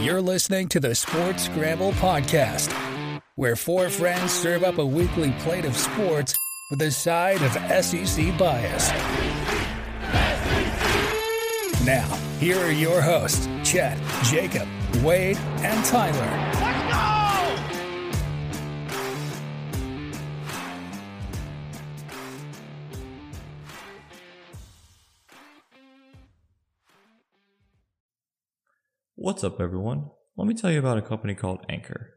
You're listening to the Sports Scramble Podcast, where four friends serve up a weekly plate of sports with a side of SEC bias. Now, here are your hosts, Chet, Jacob, Wade, and Tyler. What's up, everyone? Let me tell you about a company called Anchor.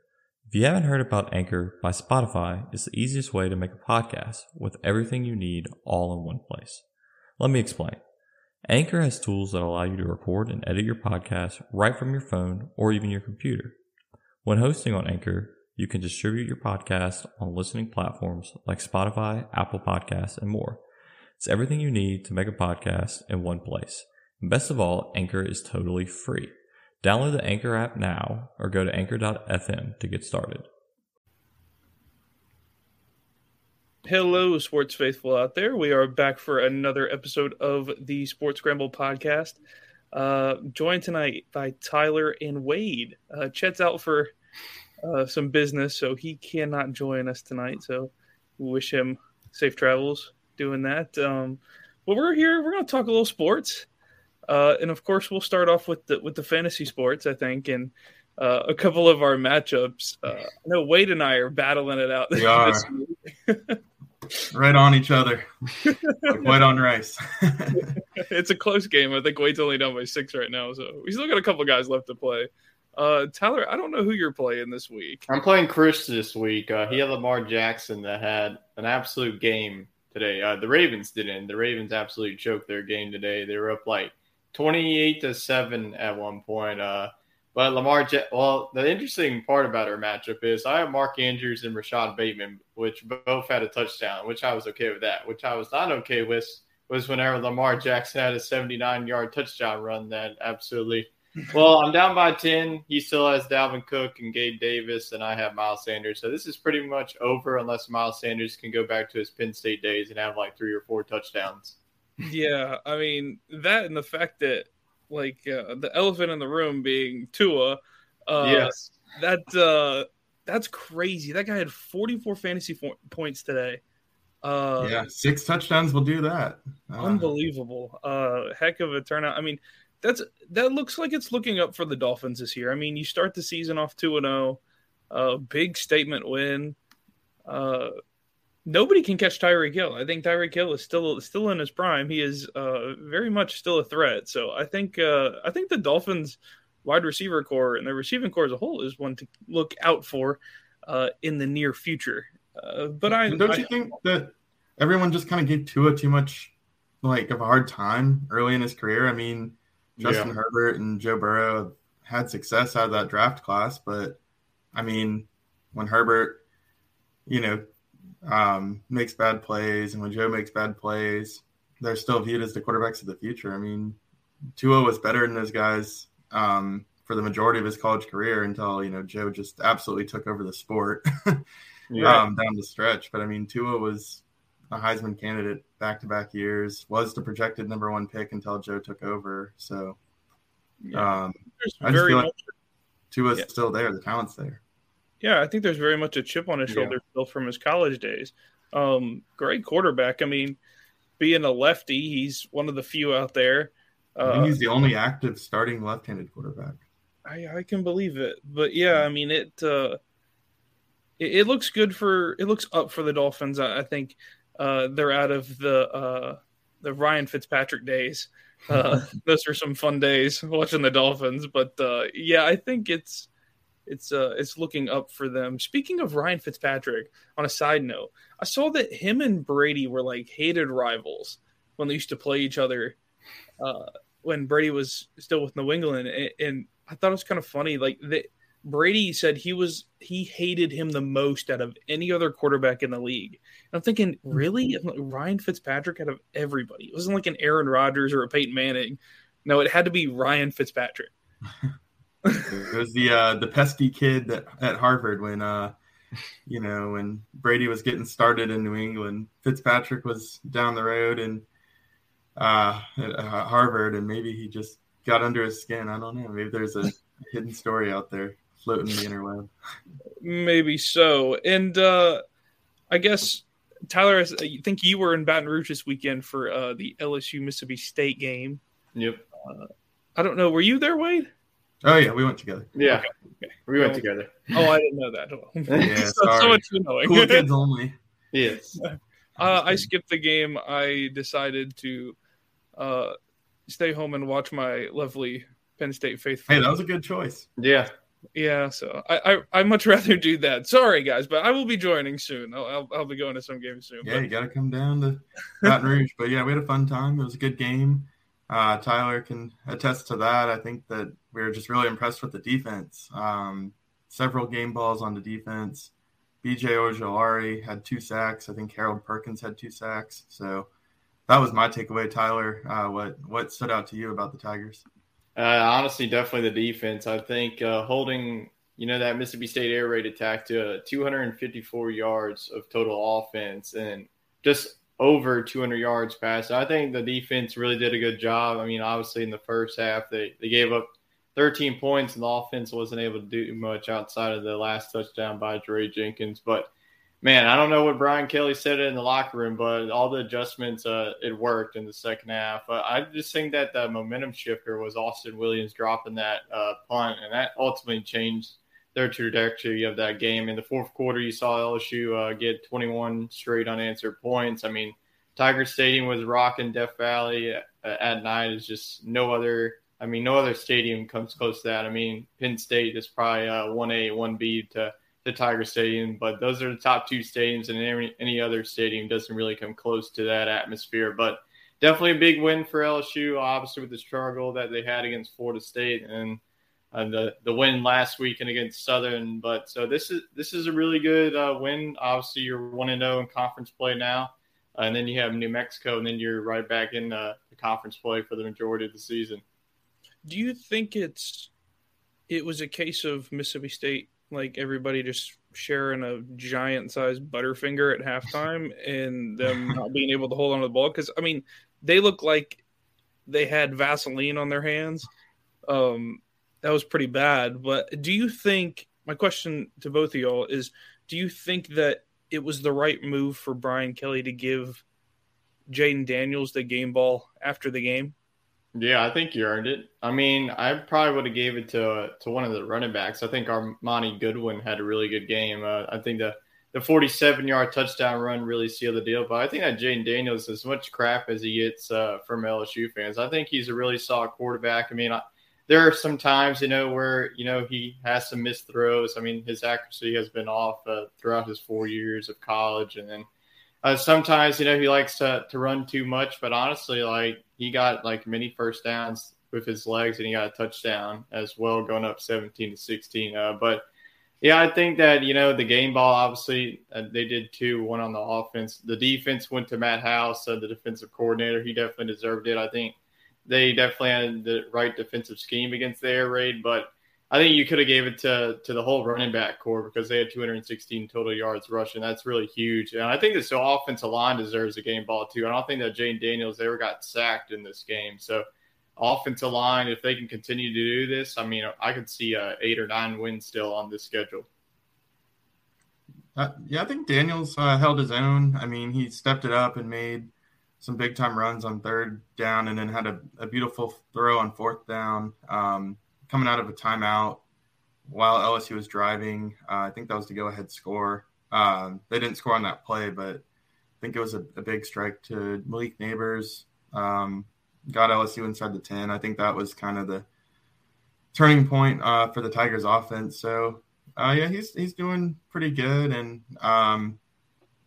If you haven't heard about Anchor by Spotify, it's the easiest way to make a podcast with everything you need all in one place. Let me explain. Anchor has tools that allow you to record and edit your podcast right from your phone or even your computer. When hosting on Anchor, you can distribute your podcast on listening platforms like Spotify, Apple Podcasts, and more. It's everything you need to make a podcast in one place. And best of all, Anchor is totally free. Download the Anchor app now or go to anchor.fm to get started. Hello, sports faithful out there. We are back for another episode of the Sports Scramble podcast. Uh, joined tonight by Tyler and Wade. Uh, Chet's out for uh, some business, so he cannot join us tonight. So we wish him safe travels doing that. Um, but we're here. We're going to talk a little sports. Uh, and of course, we'll start off with the with the fantasy sports, I think, and uh, a couple of our matchups. Uh, I know Wade and I are battling it out. We are right on each other, like white on rice. it's a close game. I think Wade's only down by six right now, so we still got a couple guys left to play. Uh, Tyler, I don't know who you're playing this week. I'm playing Chris this week. Uh, he had Lamar Jackson that had an absolute game today. Uh, the Ravens didn't. The Ravens absolutely choked their game today. They were up like 28 to 7 at one point. Uh, but Lamar, well, the interesting part about our matchup is I have Mark Andrews and Rashod Bateman, which both had a touchdown, which I was okay with that. Which I was not okay with was whenever Lamar Jackson had a 79 yard touchdown run that absolutely. Well, I'm down by 10. He still has Dalvin Cook and Gabe Davis, and I have Miles Sanders. So this is pretty much over unless Miles Sanders can go back to his Penn State days and have like three or four touchdowns. Yeah, I mean that and the fact that like uh, the elephant in the room being Tua. Uh, yes, that uh, that's crazy. That guy had 44 fantasy fo- points today. Uh, yeah, six touchdowns will do that. Uh, unbelievable. Uh, heck of a turnout. I mean, that's that looks like it's looking up for the Dolphins this year. I mean, you start the season off two and zero, uh, big statement win. Uh, nobody can catch Tyreek Hill. I think Tyreek Hill is still still in his prime. He is uh, very much still a threat. So I think uh, I think the Dolphins wide receiver core and the receiving core as a whole is one to look out for uh, in the near future. Uh, but I don't I, you think that everyone just kind of gave Tua too much like of a hard time early in his career? I mean, Justin yeah. Herbert and Joe Burrow had success out of that draft class, but I mean, when Herbert, you know, um, makes bad plays, and when Joe makes bad plays, they're still viewed as the quarterbacks of the future. I mean, Tua was better than those guys um, for the majority of his college career until you know Joe just absolutely took over the sport yeah. um, down the stretch. But I mean, Tua was a Heisman candidate back to back years, was the projected number one pick until Joe took over. So um, I just feel like Tua's yeah. still there. The talent's there. Yeah, I think there's very much a chip on his shoulder yeah. still from his college days. Um, great quarterback. I mean, being a lefty, he's one of the few out there. Uh, he's the only active starting left-handed quarterback. I, I can believe it, but yeah, I mean it, uh, it. It looks good for it looks up for the Dolphins. I, I think uh, they're out of the uh, the Ryan Fitzpatrick days. Uh, those are some fun days watching the Dolphins, but uh, yeah, I think it's it's uh it's looking up for them. Speaking of Ryan Fitzpatrick, on a side note, I saw that him and Brady were like hated rivals when they used to play each other. Uh, when Brady was still with New England, and, and I thought it was kind of funny. Like the, Brady said he was he hated him the most out of any other quarterback in the league. And I'm thinking, really, Ryan Fitzpatrick out of everybody? It wasn't like an Aaron Rodgers or a Peyton Manning. No, it had to be Ryan Fitzpatrick. it was the uh, the pesky kid that, at Harvard when uh, you know when Brady was getting started in New England. Fitzpatrick was down the road and uh, at Harvard, and maybe he just got under his skin. I don't know. Maybe there's a hidden story out there floating in the interweb. Maybe so. And uh, I guess Tyler, I think you were in Baton Rouge this weekend for uh, the LSU Mississippi State game. Yep. Uh, I don't know. Were you there, Wade? Oh yeah, we went together. Yeah, okay. Okay. we went together. Oh, I didn't know that. yeah, so, sorry. so much knowing. Cool kids only. Yes. Uh, I skipped the game. I decided to uh, stay home and watch my lovely Penn State faithful. Hey, that was a good choice. Yeah. Yeah, so I I would much rather do that. Sorry, guys, but I will be joining soon. I'll I'll, I'll be going to some games soon. Yeah, but... you got to come down to Baton Rouge. but yeah, we had a fun time. It was a good game. Uh, Tyler can attest to that. I think that we were just really impressed with the defense. Um, several game balls on the defense. BJ Ojulari had two sacks. I think Harold Perkins had two sacks. So that was my takeaway. Tyler, uh, what what stood out to you about the Tigers? Uh, honestly, definitely the defense. I think uh, holding you know that Mississippi State air raid attack to 254 yards of total offense and just over 200 yards passed. I think the defense really did a good job. I mean, obviously in the first half they they gave up 13 points and the offense wasn't able to do much outside of the last touchdown by Jaray Jenkins, but man, I don't know what Brian Kelly said in the locker room, but all the adjustments, uh, it worked in the second half. I just think that the momentum shifter was Austin Williams dropping that uh, punt, and that ultimately changed their trajectory of that game. In the fourth quarter, you saw LSU uh, get 21 straight unanswered points. I mean, Tiger Stadium was rocking. Death Valley at, uh, at night is just no other. I mean, no other stadium comes close to that. I mean, Penn State is probably uh, one A, one B to the Tiger Stadium, but those are the top two stadiums, and any, any other stadium doesn't really come close to that atmosphere. But definitely a big win for LSU, obviously with the struggle that they had against Florida State and uh, the the win last weekend against Southern. But so this is this is a really good uh, win. Obviously, you're one and zero oh in conference play now, uh, and then you have New Mexico, and then you're right back in the conference play for the majority of the season. Do you think it's it was a case of Mississippi State like everybody just sharing a giant sized butterfinger at halftime and them not being able to hold on to the ball because I mean they look like they had Vaseline on their hands. Um, that was pretty bad. But do you think my question to both of y'all is do you think that it was the right move for Brian Kelly to give Jayden Daniels the game ball after the game? Yeah, I think you earned it. I mean, I probably would have gave it to to one of the running backs. I think Armoni Goodwin had a really good game. Uh, I think the the 47 yard touchdown run really sealed the deal. But I think that Jayden Daniels, as much crap as he gets uh, from LSU fans, I think he's a really solid quarterback. I mean, I, there are some times, you know, where, you know, he has some missed throws. I mean, his accuracy has been off uh, throughout his four years of college. And then uh, sometimes, you know, he likes to, to run too much. But honestly, like, he got like many first downs with his legs, and he got a touchdown as well, going up 17 to 16. Uh, but yeah, I think that you know the game ball. Obviously, uh, they did two. One on the offense. The defense went to Matt House, uh, the defensive coordinator. He definitely deserved it. I think they definitely had the right defensive scheme against the air raid, but I think you could have gave it to to the whole running back core because they had 216 total yards rushing. That's really huge, and I think this offensive line deserves a game ball too. I don't think that Jayden Daniels ever got sacked in this game, so offensive line, if they can continue to do this, I mean, I could see a eight or nine wins still on this schedule. Uh, yeah, I think Daniels uh, held his own. I mean, he stepped it up and made some big time runs on third down, and then had a, a beautiful throw on fourth down. Um, coming out of a timeout while LSU was driving. Uh, I think that was the go ahead score. Um, they didn't score on that play, but I think it was a, a big strike to Malik Nabers. Um, got LSU inside the 10. I think that was kind of the turning point uh, for the Tigers offense. So, uh, yeah, he's, he's doing pretty good. And, um,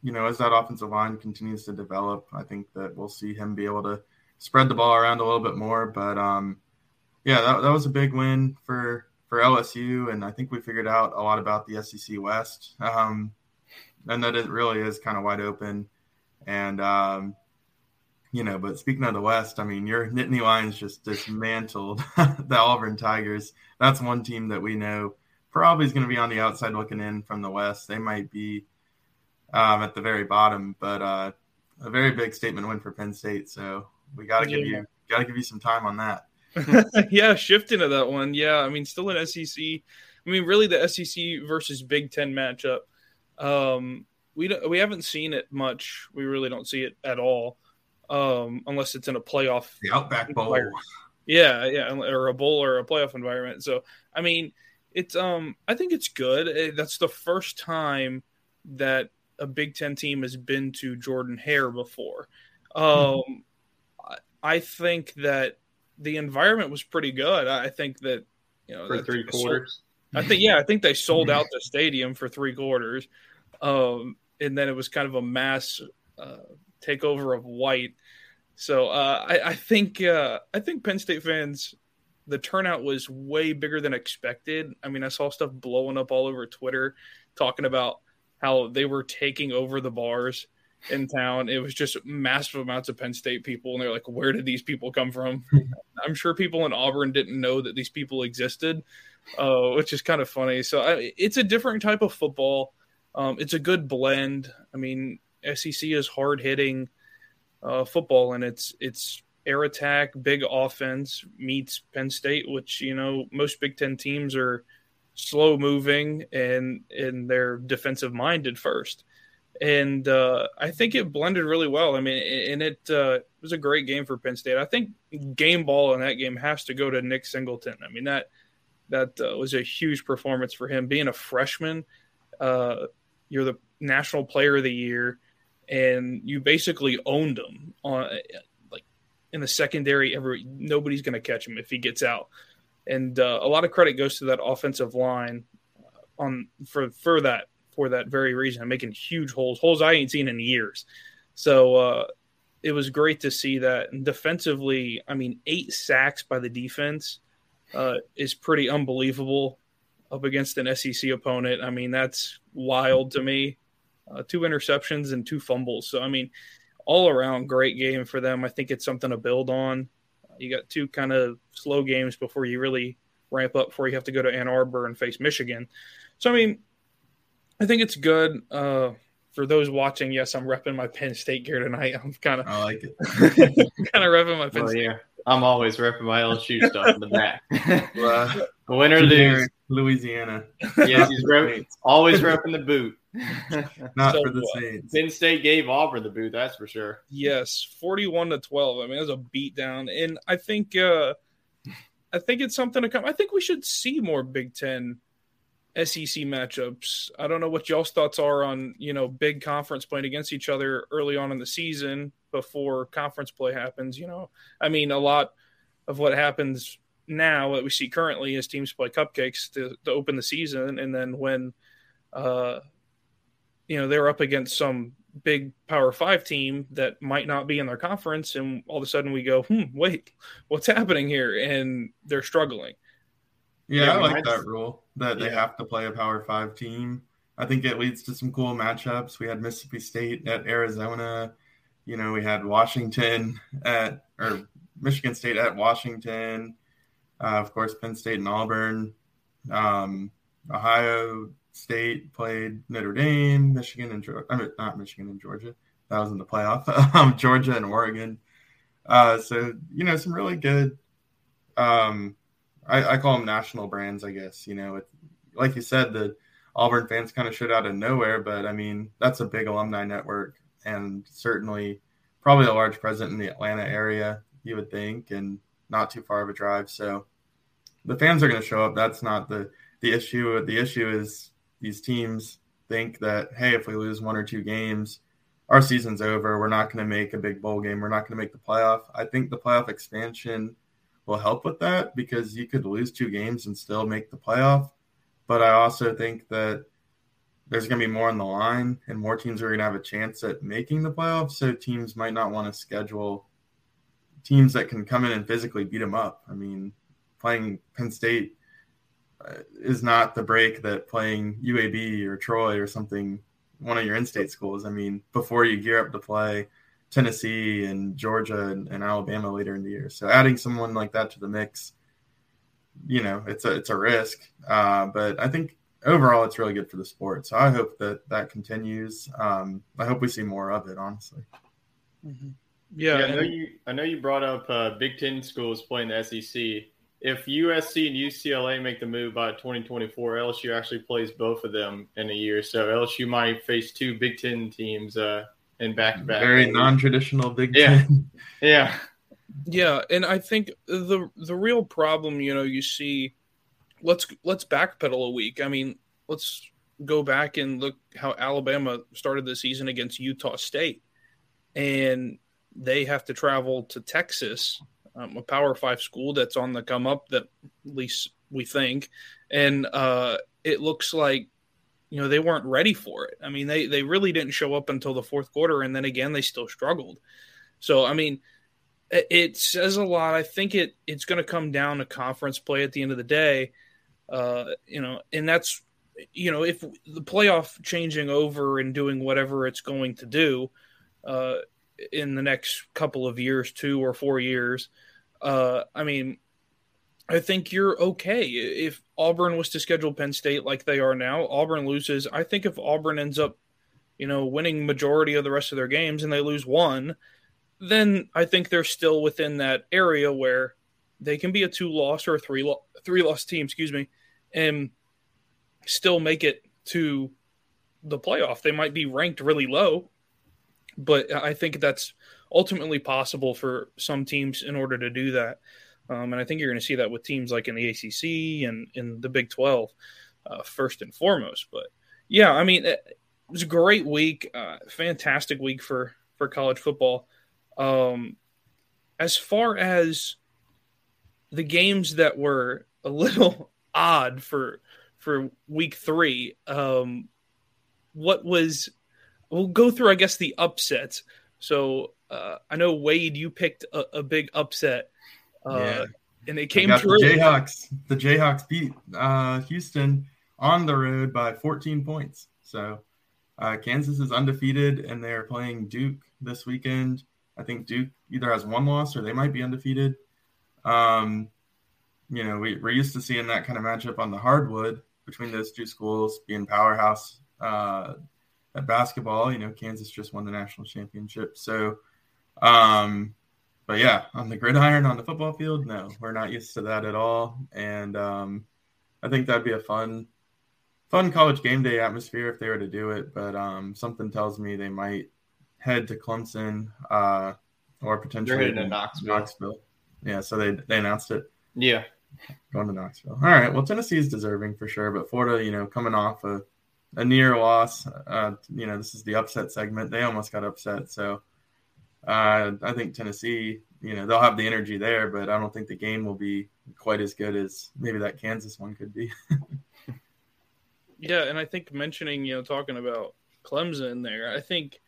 you know, as that offensive line continues to develop, I think that we'll see him be able to spread the ball around a little bit more. But, um, yeah, that, that was a big win for for LSU, and I think we figured out a lot about the SEC West, um, and that it really is kind of wide open. And um, you know, but speaking of the West, I mean, your Nittany Lions just dismantled the Auburn Tigers. That's one team that we know probably is going to be on the outside looking in from the West. They might be um, at the very bottom, but uh, a very big statement win for Penn State. So we got to yeah. give you got to give you some time on that. yeah, shifting to that one. Yeah, I mean, still an SEC. I mean, really, the SEC versus Big Ten matchup. Um, we don't, we haven't seen it much. We really don't see it at all, um, unless it's in a playoff. The Outback Bowl. Yeah, yeah, or a bowl or a playoff environment. So, I mean, it's um, I think it's good. Eh, that's the first time that a Big Ten team has been to Jordan Hare before. Hmm. Um, mm-hmm. I think that the environment was pretty good. I think that you know for three quarters. I think yeah, I think they sold out the stadium for three quarters, um, and then it was kind of a mass uh, takeover of white. So uh, I, I, think uh, I think Penn State fans, the turnout was way bigger than expected. I mean, I saw stuff blowing up all over Twitter talking about how they were taking over the bars in town. It was just massive amounts of Penn State people, and they're like, "Where did these people come from?" I'm sure people in Auburn didn't know that these people existed, uh, which is kind of funny. So I, it's a different type of football. Um, it's a good blend. I mean, SEC is hard hitting uh, football, and it's it's air attack, big offense meets Penn State, which you know most Big Ten teams are slow moving and and they're defensive minded first and uh, I think it blended really well. I mean, and it uh, was a great game for Penn State. I think game ball in that game has to go to Nick Singleton. I mean that that uh, was a huge performance for him. Being a freshman, uh, you're the national player of the year, and you basically owned him on like in the secondary. Every nobody's going to catch him if he gets out, and uh, a lot of credit goes to that offensive line on for for that for that very reason. Making huge holes, holes I ain't seen in years. So uh, it was great to see that. And defensively, I mean, eight sacks by the defense uh, is pretty unbelievable up against an SEC opponent. I mean, that's wild to me. Uh, two interceptions and two fumbles. So, I mean, all around great game for them. I think it's something to build on. You got two kind of slow games before you really ramp up before you have to go to Ann Arbor and face Michigan. So, I mean, I think it's good. Uh, for those watching, yes, I'm repping my Penn State gear tonight. I'm kind of I like it. kind of repping my Penn well, State. Yeah. I'm always repping my LSU stuff in the back. uh, Win or lose, Louisiana. Yes, he's rep- always repping the boot. Not so, for the Saints. Penn State gave Auburn the boot, that's for sure. Yes, 41 to 12. I mean, it was a beatdown, and I think uh, I think it's something to come. I think we should see more Big Ten SEC matchups. I don't know what y'all's thoughts are on, you know, big conference playing against each other early on in the season before conference play happens, you know. I mean, a lot of what happens now that we see currently is teams play cupcakes to, to open the season and then when uh you know, they're up against some big power five team that might not be in their conference and all of a sudden we go, hmm, wait, what's happening here? And they're struggling. Yeah, yeah I like that rule that yeah. they have to play a Power Five team. I think it leads to some cool matchups. We had Mississippi State at Arizona. You know, we had Washington at or Michigan State at Washington. Uh, of course, Penn State and Auburn. Um, Ohio State played Notre Dame. Michigan and. I mean, not Michigan and Georgia. That was in the playoff. um, Georgia and Oregon. Uh, so you know, some really good um, I, I call them national brands, I guess. You know, like you said, the Auburn fans kind of showed out of nowhere, but I mean, that's a big alumni network and certainly probably a large presence in the Atlanta area, you would think, and not too far of a drive. So the fans are going to show up. That's not the, the issue. The issue is these teams think that, hey, if we lose one or two games, our season's over. We're not going to make a big bowl game. We're not going to make the playoff. I think the playoff expansion – will help with that because you could lose two games and still make the playoff. But I also think that there's going to be more on the line and more teams are going to have a chance at making the playoffs. So teams might not want to schedule teams that can come in and physically beat them up. I mean, playing Penn State is not the break that playing UAB or Troy or something, one of your in-state schools. I mean, before you gear up to play Tennessee and Georgia and, and Alabama later in the year, so adding someone like that to the mix, you know, it's a it's a risk. Uh, but I think overall, it's really good for the sport. So I hope that that continues. Um, I hope we see more of it. Honestly. Mm-hmm. Yeah, yeah, I know you. I know you brought up uh, Big Ten schools playing the SEC. If USC and UCLA make the move by 2024, LSU actually plays both of them in a year. So LSU might face two Big Ten teams uh, in back to back. Very non-traditional Big yeah. Ten. Yeah, yeah, and I think the the real problem, you know, you see let's let's backpedal a week. I mean, let's go back and look how Alabama started the season against Utah State, and they have to travel to Texas, um, a Power Five school that's on the come up. That at least we think, and uh, it looks like you know they weren't ready for it. I mean, they they really didn't show up until the fourth quarter, and then again they still struggled. So I mean, it says a lot. I think it it's going to come down to conference play at the end of the day. Uh, you know, and that's you know if the playoff changing over and doing whatever it's going to do uh, in the next couple of years, two or four years. Uh, I mean, I think you're okay if Auburn was to schedule Penn State like they are now. Auburn loses. I think if Auburn ends up, you know, winning majority of the rest of their games and they lose one, then I think they're still within that area where they can be a two loss or a three lo- three loss team, excuse me, and still make it to the playoff. They might be ranked really low, but I think that's ultimately possible for some teams in order to do that. Um, and I think you're going to see that with teams like in the ACC and in the Big 12, uh, first and foremost. But yeah, I mean, it was a great week, uh, fantastic week for for college football. Um, as far as the games that were a little odd for for week three. Um, what was? We'll go through, I guess, the upsets. So uh, I know Wade, you picked a, a big upset, uh, yeah. and it came through. The Jayhawks, the Jayhawks beat uh, Houston on the road by 14 points. So uh, Kansas is undefeated, and they're playing Duke this weekend. I think Duke either has one loss or they might be undefeated. Um, you know, we, we're used to seeing that kind of matchup on the hardwood between those two schools being powerhouse uh, at basketball. You know, Kansas just won the national championship. So, um, but yeah, on the gridiron on the football field, no, we're not used to that at all. And um, I think that'd be a fun, fun college game day atmosphere if they were to do it. But um, something tells me they might head to Clemson uh, or potentially Knoxville. Knoxville. Yeah, so they they announced it. Yeah, Going to Knoxville. All right. Well, Tennessee is deserving for sure, but Florida, you know, coming off a, a near loss, uh, you know, this is the upset segment. They almost got upset. So uh, I think Tennessee, you know, they'll have the energy there, but I don't think the game will be quite as good as maybe that Kansas one could be. yeah. And I think mentioning, you know, talking about Clemson there, I think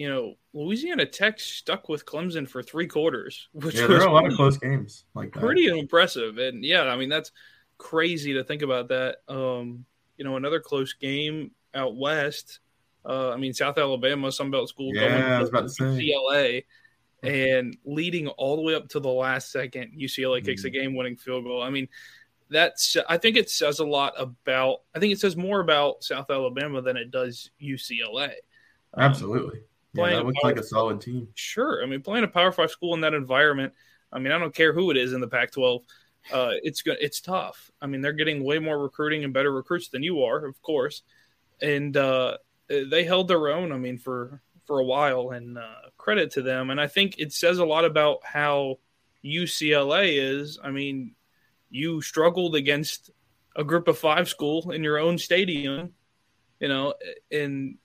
you know, Louisiana Tech stuck with Clemson for three quarters, which yeah, there are a lot of close games like that. Pretty impressive, and yeah, I mean that's crazy to think about that. Um, you know, another close game out west. Uh, I mean, South Alabama, Sunbelt School, yeah, going I was about to. UCLA, and leading all the way up to the last second. UCLA kicks mm. a game-winning field goal. I mean, that's. I think it says a lot about. I think it says more about South Alabama than it does UCLA. Um, Absolutely. Yeah, that looks like a solid team. Sure. I mean, playing a Power Five school in that environment, I mean, I don't care who it is in the Pac-12. Uh, it's good. It's tough. I mean, they're getting way more recruiting and better recruits than you are, of course, and uh, they held their own. I mean, for for a while, and uh, credit to them. And I think it says a lot about how UCLA is. I mean, you struggled against a group of five school in your own stadium, you know, in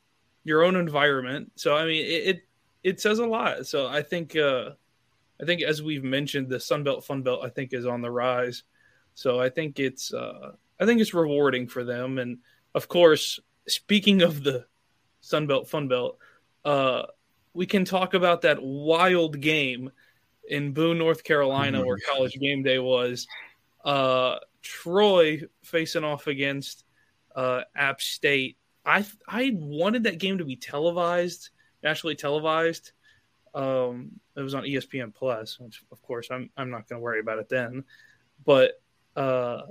your own environment. So I mean, it it, it says a lot. So I think uh, I think as we've mentioned, the Sun Belt Fun Belt I think is on the rise. So I think it's uh, I think it's rewarding for them. And of course, speaking of the Sunbelt Fun Belt, uh, we can talk about that wild game in Boone, North Carolina, where mm-hmm. college game day was. Uh, Troy facing off against uh, App State. I I wanted that game to be televised, nationally televised. Um, it was on ESPN Plus, which of course I'm I'm not going to worry about it then. But uh,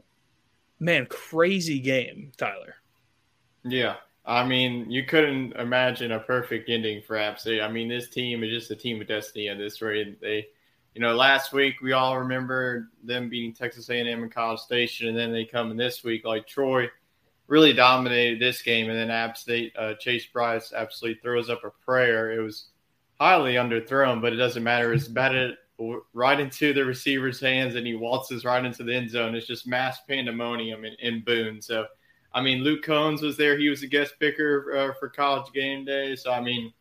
man, crazy game, Tyler. Yeah, I mean, you couldn't imagine a perfect ending for App State. I mean, this team is just a team of destiny at this rate. They, you know, last week we all remember them beating Texas A&M and College Station, and then they come in this week like Troy really dominated this game, and then App State uh, Chase Brice absolutely throws up a prayer. It was highly underthrown, but it doesn't matter. It's batted right into the receiver's hands, and he waltzes right into the end zone. It's just mass pandemonium in, in Boone. So I mean, Luke Combs was there. He was a guest picker uh, for College Game Day. So I mean,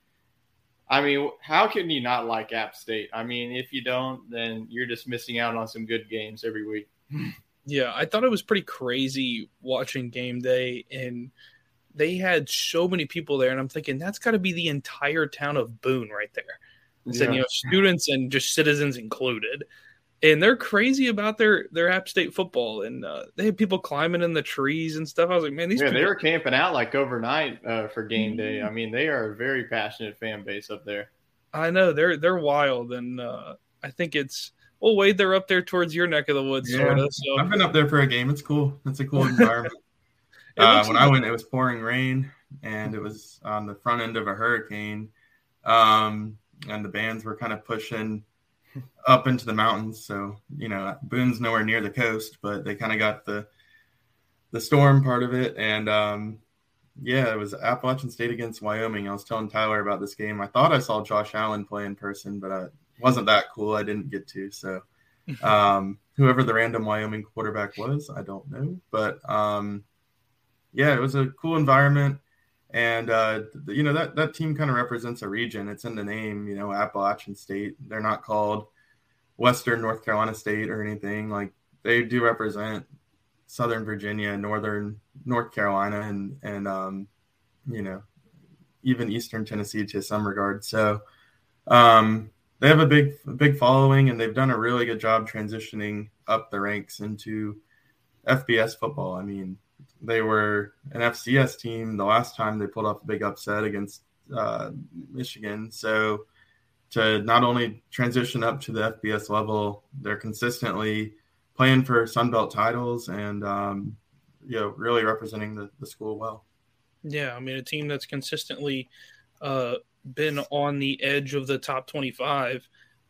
I mean, how can you not like App State? I mean, if you don't, then you're just missing out on some good games every week. Yeah, I thought it was pretty crazy watching game day, and they had so many people there, and I'm thinking that's got to be the entire town of Boone right there. And yeah. you know, students and just citizens included and they're crazy about their their App State football, and uh, they had people climbing in the trees and stuff. I was like, man, these yeah, people... they were camping out like overnight uh, for game day. Mm-hmm. I mean, they are a very passionate fan base up there. I know they're they're wild, and uh, I think it's well, Wade, they're up there towards your neck of the woods, yeah, sort of. So I've been up there for a game. It's cool. It's a cool environment. uh, when I went, it was pouring rain, and it was on the front end of a hurricane, um, and the bands were kind of pushing up into the mountains. So you know, Boone's nowhere near the coast, but they kind of got the the storm part of it. And um, yeah, it was Appalachian State against Wyoming. I was telling Tyler about this game. I thought I saw Josh Allen play in person, but I wasn't that cool. I didn't get to. So um, whoever the random Wyoming quarterback was, I don't know. But um, yeah, it was a cool environment. And uh, you know that that team kind of represents a region. It's in the name, you know, Appalachian State. They're not called Western North Carolina State or anything. Like they do represent Southern Virginia, Northern North Carolina, and and um, you know even Eastern Tennessee to some regard. So um, they have a big big following, and they've done a really good job transitioning up the ranks into FBS football. I mean, they were an FCS team the last time they pulled off a big upset against uh, Michigan. So to not only transition up to the FBS level, they're consistently playing for Sun Belt titles and um, you know really representing the, the school well. Yeah, I mean a team that's consistently uh, been on the edge of the top twenty-five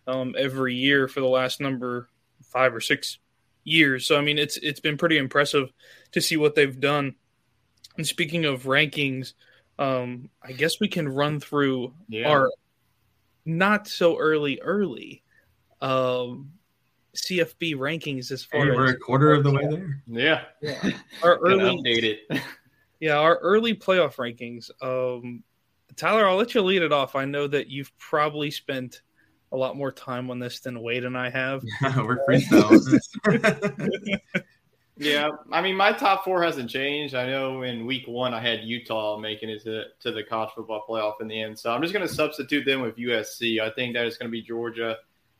um, every year for the last number five or six years. So I mean, it's it's been pretty impressive to see what they've done. And speaking of rankings, um, I guess we can run through yeah. our not so early early um, CFB rankings as far hey, as we're a quarter of the way there. Yeah, yeah. our early updated. yeah, our early playoff rankings. Um, Tyler, I'll let you lead it off. I know that you've probably spent a lot more time on this than Wade and I have. Yeah, we're freestyling. yeah, I mean, my top four hasn't changed. I know in week one I had Utah making it to, to the college football playoff in the end, so I'm just going to substitute them with USC. I think that is going to be Georgia,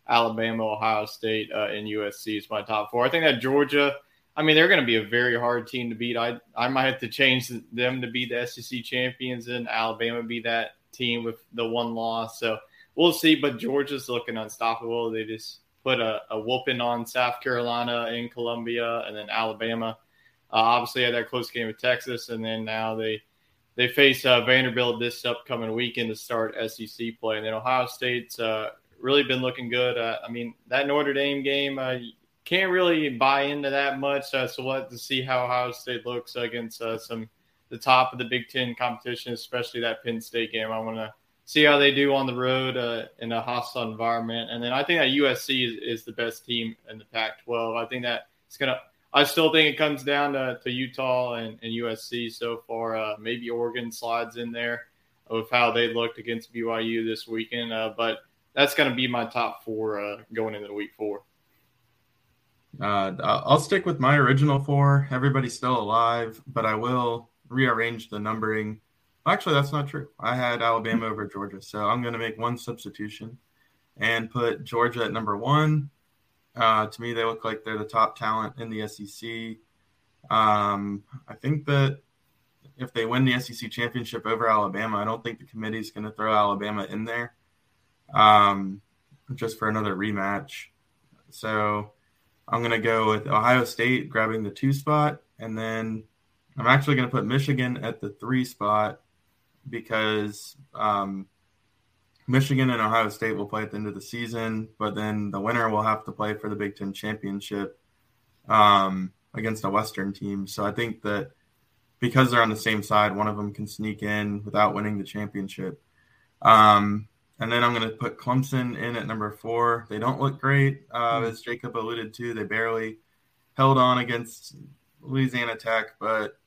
Alabama, Ohio State, uh, and USC is my top four. I think that Georgia. I mean, they're going to be a very hard team to beat. I I might have to change them to be the SEC champions, and Alabama be that team with the one loss. So we'll see. But Georgia's looking unstoppable. They just put a, a whooping on South Carolina and Columbia, and then Alabama. Uh, obviously, had that close game with Texas, and then now they they face uh, Vanderbilt this upcoming weekend to start SEC play, and then Ohio State's uh, really been looking good. Uh, I mean, that Notre Dame game uh, can't really buy into that much, uh, so we'll have to see how Ohio State looks against some the top of the Big Ten competition, especially that Penn State game. I want to see how they do on the road uh, in a hostile environment. And then I think that USC is, is the best team in the Pac-12. I think that it's gonna. I still think it comes down to, to Utah and, and USC so far. Uh, maybe Oregon slides in there with how they looked against BYU this weekend. Uh, but that's going to be my top four uh, going into week four. Uh, I'll stick with my original four. Everybody's still alive, but I will rearrange the numbering Actually, that's not true. I had Alabama over Georgia, so I'm going to make one substitution. and put Georgia at number one. Uh, to me, they look like they're the top talent in the SEC. Um, I think that if they win the SEC championship over Alabama, I don't think the committee is going to throw Alabama in there um, just for another rematch. So I'm going to go with Ohio State grabbing the two spot, and then I'm actually going to put Michigan at the three spot because um, Michigan and Ohio State will play at the end of the season, but then the winner will have to play for the Big Ten championship um, against a Western team. So I think that because they're on the same side, one of them can sneak in without winning the championship. Um, and then I'm going to put Clemson in at number four. They don't look great, uh, mm-hmm. as Jacob alluded to. They barely held on against Louisiana Tech, but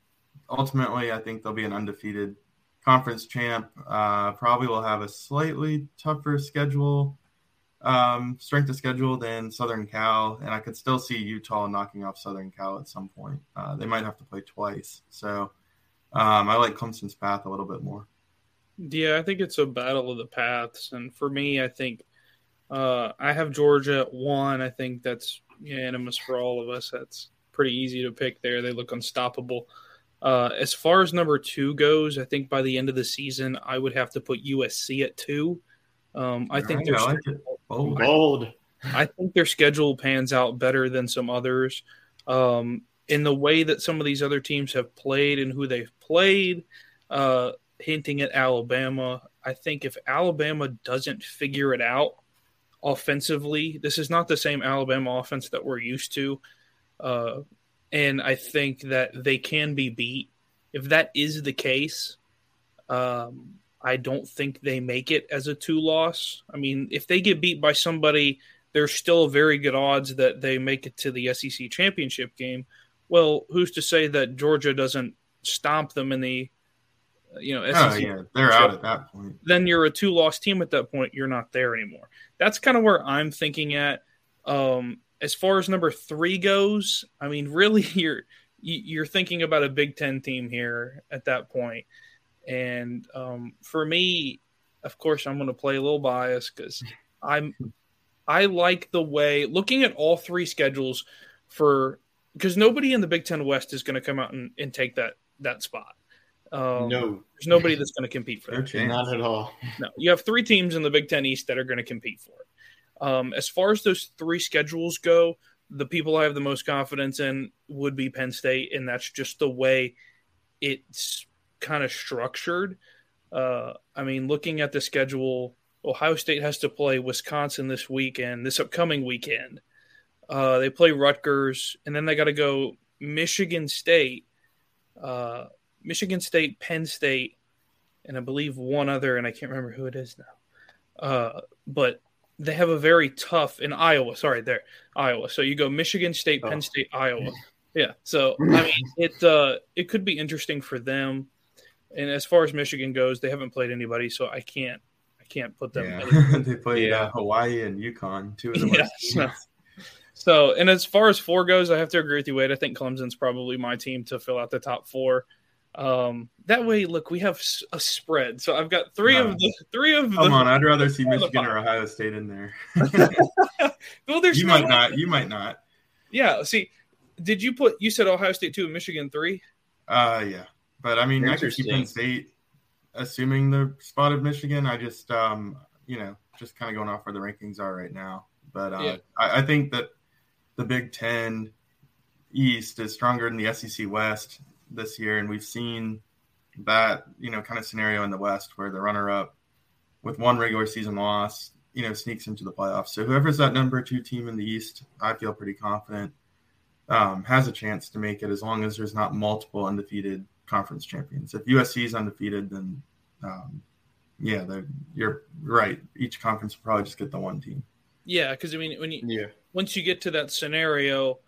ultimately, I think they'll be an undefeated conference champ. Uh, probably will have a slightly tougher schedule, um, strength of schedule than Southern Cal, and I could still see Utah knocking off Southern Cal at some point. Uh, they might have to play twice, so um, I like Clemson's path a little bit more. Yeah, I think it's a battle of the paths, and for me, I think uh, I have Georgia at one. I think that's unanimous for all of us. That's pretty easy to pick there. They look unstoppable. Uh, as far as number two goes, I think by the end of the season, I would have to put USC at two. Um, I think they're like bold. bold. I think their schedule pans out better than some others. Um, in the way that some of these other teams have played and who they've played, uh, hinting at Alabama. I think if Alabama doesn't figure it out offensively, this is not the same Alabama offense that we're used to. Uh, and I think that they can be beat. If that is the case, um, I don't think they make it as a two loss. I mean, if they get beat by somebody, there's still very good odds that they make it to the SEC championship game. Well, who's to say that Georgia doesn't stomp them in the you know, SEC oh, yeah, they're out at that point. Then you're a two loss team at that point. You're not there anymore. That's kind of where I'm thinking at. Um, as far as number three goes, I mean, really, you're you're thinking about a Big Ten team here at that point. And um, for me, of course, I'm going to play a little bias because I'm I like the way looking at all three schedules for because nobody in the Big Ten West is going to come out and, and take that that spot. Um, no, there's nobody that's going to compete for that. Not at all. No, you have three teams in the Big Ten East that are going to compete for it. Um, as far as those three schedules go, the people I have the most confidence in would be Penn State, and that's just the way it's kind of structured. Uh, I mean, looking at the schedule, Ohio State has to play Wisconsin this weekend, this upcoming weekend. Uh, they play Rutgers, and then they got to go Michigan State, uh, Michigan State, Penn State, and I believe one other, and I can't remember who it is now. Uh, but they have a very tough in Iowa. Sorry, there Iowa. So you go Michigan State, Penn oh. State, Iowa. Yeah. So I mean, it uh, it could be interesting for them. And as far as Michigan goes, they haven't played anybody, so I can't I can't put them. Yeah. they played yeah. uh, Hawaii and UConn, two of the yeah, so, so, and as far as four goes, I have to agree with you, Wade. I think Clemson's probably my team to fill out the top four. Um, that way, look, we have a spread. So I've got three of the three of. Come the, on, I'd rather see Michigan or Ohio State in there. well, there's you no, might not. You might not. Yeah. See, did you put? You said Ohio State two and Michigan three. Uh, yeah, but I mean, I could keep Penn State, assuming the spot of Michigan. I just, um, you know, just kind of going off where the rankings are right now. But uh, yeah. I, I think that the Big Ten East is stronger than the SEC West this year, and we've seen that you know kind of scenario in the West where the runner-up with one regular season loss, you know, sneaks into the playoffs. So whoever's that number two team in the East, I feel pretty confident um, has a chance to make it as long as there's not multiple undefeated conference champions. If USC is undefeated, then um, yeah, you're right. Each conference will probably just get the one team. Yeah, because I mean, when you yeah. once you get to that scenario,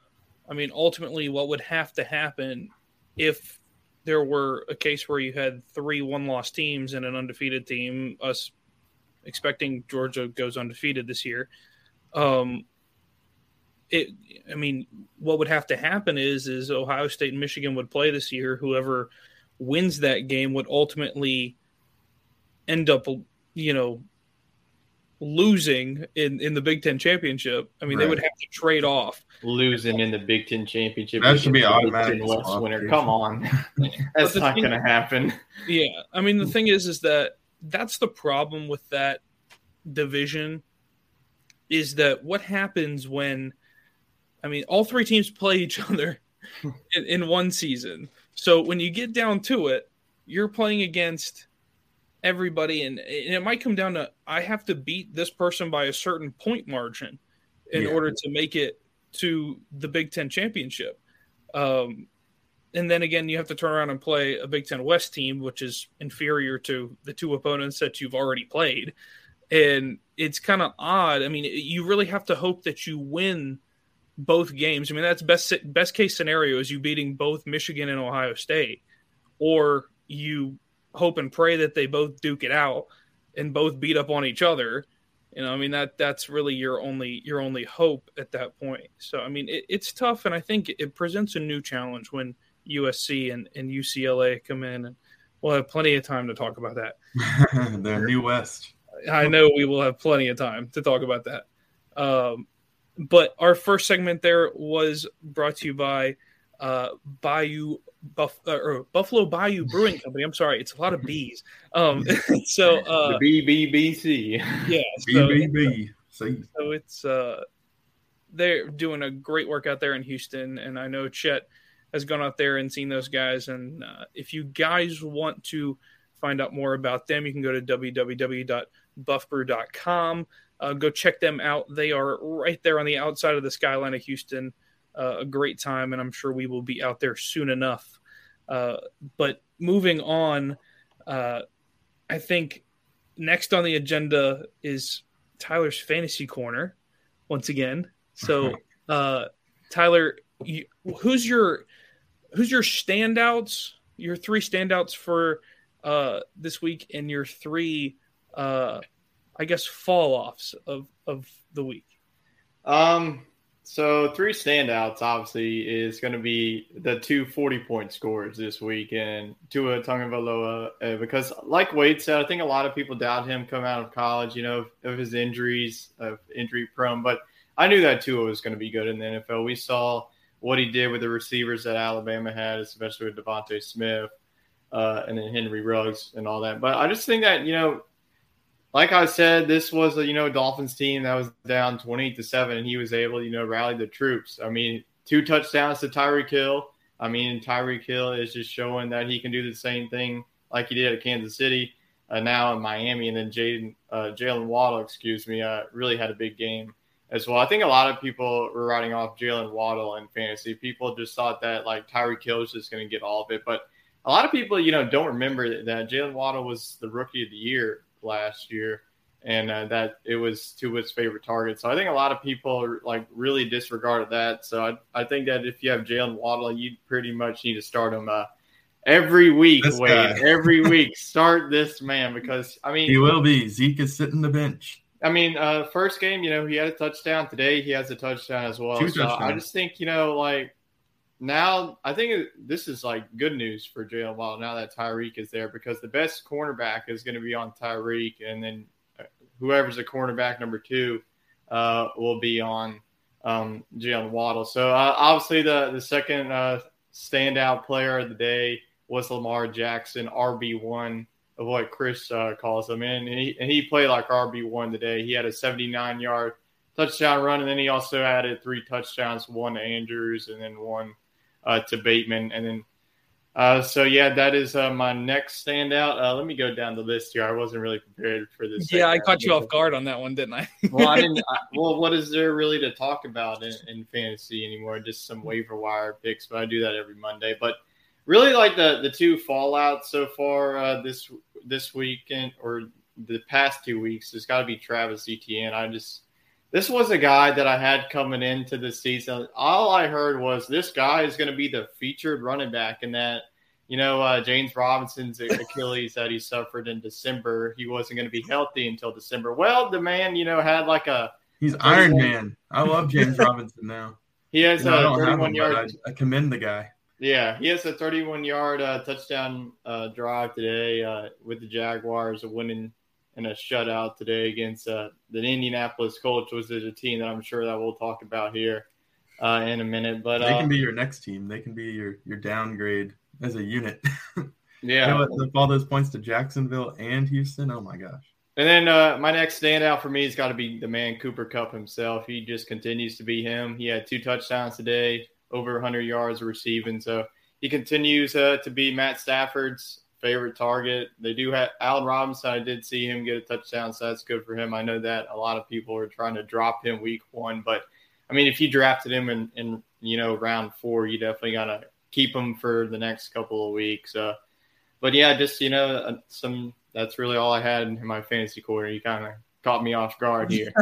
I mean, ultimately, what would have to happen if there were a case where you had three one loss teams and an undefeated team, us expecting Georgia goes undefeated this year. Um, it, I mean, what would have to happen is, is Ohio State and Michigan would play this year. Whoever wins that game would ultimately end up, you know, losing in in the Big Ten championship, I mean, right. they would have to trade off losing in the Big Ten championship. That should be automatic. West winner. Come on, that's not going to happen. Yeah, I mean, the thing is, is that that's the problem with that division. Is that what happens when? I mean, all three teams play each other in, in one season. So when you get down to it, you're playing against everybody, and, and it might come down to I have to beat this person by a certain point margin in yeah. order to make it to the Big Ten championship. Um, and then again, you have to turn around and play a Big Ten West team, which is inferior to the two opponents that you've already played. And it's kind of odd. I mean, you really have to hope that you win both games. I mean, that's best best case scenario is you beating both Michigan and Ohio State, or you hope and pray that they both duke it out and both beat up on each other. You know, I mean that that's really your only your only hope at that point. So I mean, it, it's tough, and I think it presents a new challenge when USC and, and UCLA come in, and we'll have plenty of time to talk about that. the New West. I know we will have plenty of time to talk about that. Um, but our first segment there was brought to you by uh, Bayou Buff, uh, or Buffalo Bayou Brewing Company. I'm sorry, it's a lot of B's. Um, so uh, the BBBC. Yeah, so, BBB. So it's uh, they're doing a great work out there in Houston, and I know Chet has gone out there and seen those guys. And uh, if you guys want to find out more about them, you can go to www.buffbrew.com. Uh, go check them out. They are right there on the outside of the skyline of Houston. Uh, a great time, and I'm sure we will be out there soon enough. Uh, but moving on, uh, I think next on the agenda is Tyler's fantasy corner once again. So, uh, Tyler, you, who's your who's your standouts? Your three standouts for uh, this week, and your three uh, I guess fall offs of of the week? Um, so three standouts obviously is going to be the two 40 point scores this week and Tua Tagovailoa uh, because like Wade said, I think a lot of people doubt him come out of college, you know, of, of his injuries, of injury prone, but I knew that Tua was going to be good in the NFL. We saw what he did with the receivers that Alabama had, especially with DeVonta Smith uh, and then Henry Ruggs and all that. But I just think that, you know, like I said, this was a you know Dolphins team that was down twenty to seven, and he was able to you know rally the troops. I mean, two touchdowns to Tyreek Hill. I mean, Tyreek Hill is just showing that he can do the same thing like he did at Kansas City, uh, now in Miami, and then Jaden uh, Jalen Waddle, excuse me, uh, really had a big game as well. I think a lot of people were writing off Jalen Waddle in fantasy. People just thought that like Tyreek Hill was just going to get all of it, but a lot of people, you know, don't remember that Jalen Waddle was the rookie of the year last year, and uh, that it was Tua's favorite target. So I think a lot of people like really disregarded that. So I, I think that if you have Jalen Waddle, you pretty much need to start him uh, every week. This Wade, guy. every week, start this man because I mean he will be. Zeke is sitting the bench. I mean, uh, first game, you know, he had a touchdown. Today, he has a touchdown as well. Two so touchdowns. I just think, you know, like now I think this is like good news for Jalen Waddle now that Tyreek is there because the best cornerback is going to be on Tyreek, and then uh, whoever's the cornerback number two uh, will be on um, Jalen Waddle. So uh, obviously the the second uh, standout player of the day was Lamar Jackson, RB one of what Chris uh, calls him, and he and he played like RB one today. He had a 79 yard touchdown run, and then he also added three touchdowns, one to Andrews, and then one uh, to Bateman. And then, uh, so yeah, that is uh, my next standout. Uh, let me go down the list here. I wasn't really prepared for this. Yeah, I caught you off guard on that one, didn't I? well, I didn't. I, well, what is there really to talk about in, in fantasy anymore? Just some waiver wire picks, but I do that every Monday. But really, like the the two fallouts so far uh, this this weekend or the past two weeks, there's got to be Travis Etienne. I just this was a guy that I had coming into the season. All I heard was this guy is going to be the featured running back, and that you know uh, James Robinson's Achilles that he suffered in December, he wasn't going to be healthy until December. Well, the man, you know, had like a he's Iron Man. I love James Robinson now. He has you know, a 31 him, yard. I, I, commend the guy. Yeah, he has a 31 yard uh, touchdown uh, drive today uh, with the Jaguars, a winning in a shutout today against uh, the Indianapolis Colts, which is a team that I'm sure that we'll talk about here uh, in a minute. But they uh, can be your next team. They can be your your downgrade as a unit. yeah, all those points to Jacksonville and Houston. Oh my gosh. And then uh, my next standout for me has got to be the man Cooper Kupp himself. He just continues to be him. He had two touchdowns today, over 100 yards receiving. So he continues uh, to be Matt Stafford's favorite target. They do have Allen Robinson. I did see him get a touchdown, so that's good for him. I know that a lot of people are trying to drop him week one, but I mean, if you drafted him in, in you know round four, you definitely gotta keep him for the next couple of weeks. Uh, but yeah, just you know, uh, some that's really all I had in my fantasy corner. You kind of caught me off guard here.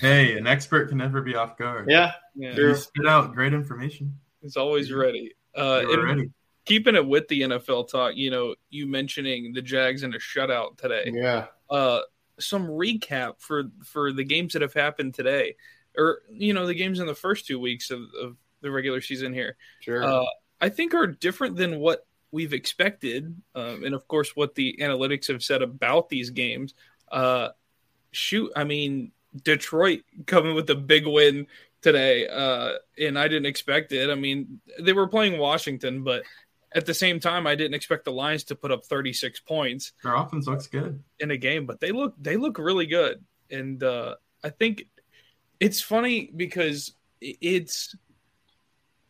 hey, an expert can never be off guard. Yeah, Yeah, You spit out great information. he's always ready. Uh, You ready. Keeping it with the NFL talk, you know, you mentioning the Jags in a shutout today. yeah. uh, some recap for for the games that have happened today, or you know the games in the first two weeks of, of the regular season here. Sure. Uh, I think are different than what we've expected, um, and of course what the analytics have said about these games. Uh, shoot, I mean Detroit coming with a big win today, uh, and I didn't expect it. I mean they were playing Washington, but at the same time, I didn't expect the Lions to put up 36 points Their offense looks good. in a game, but they look they look really good, and uh, I think it's funny because it's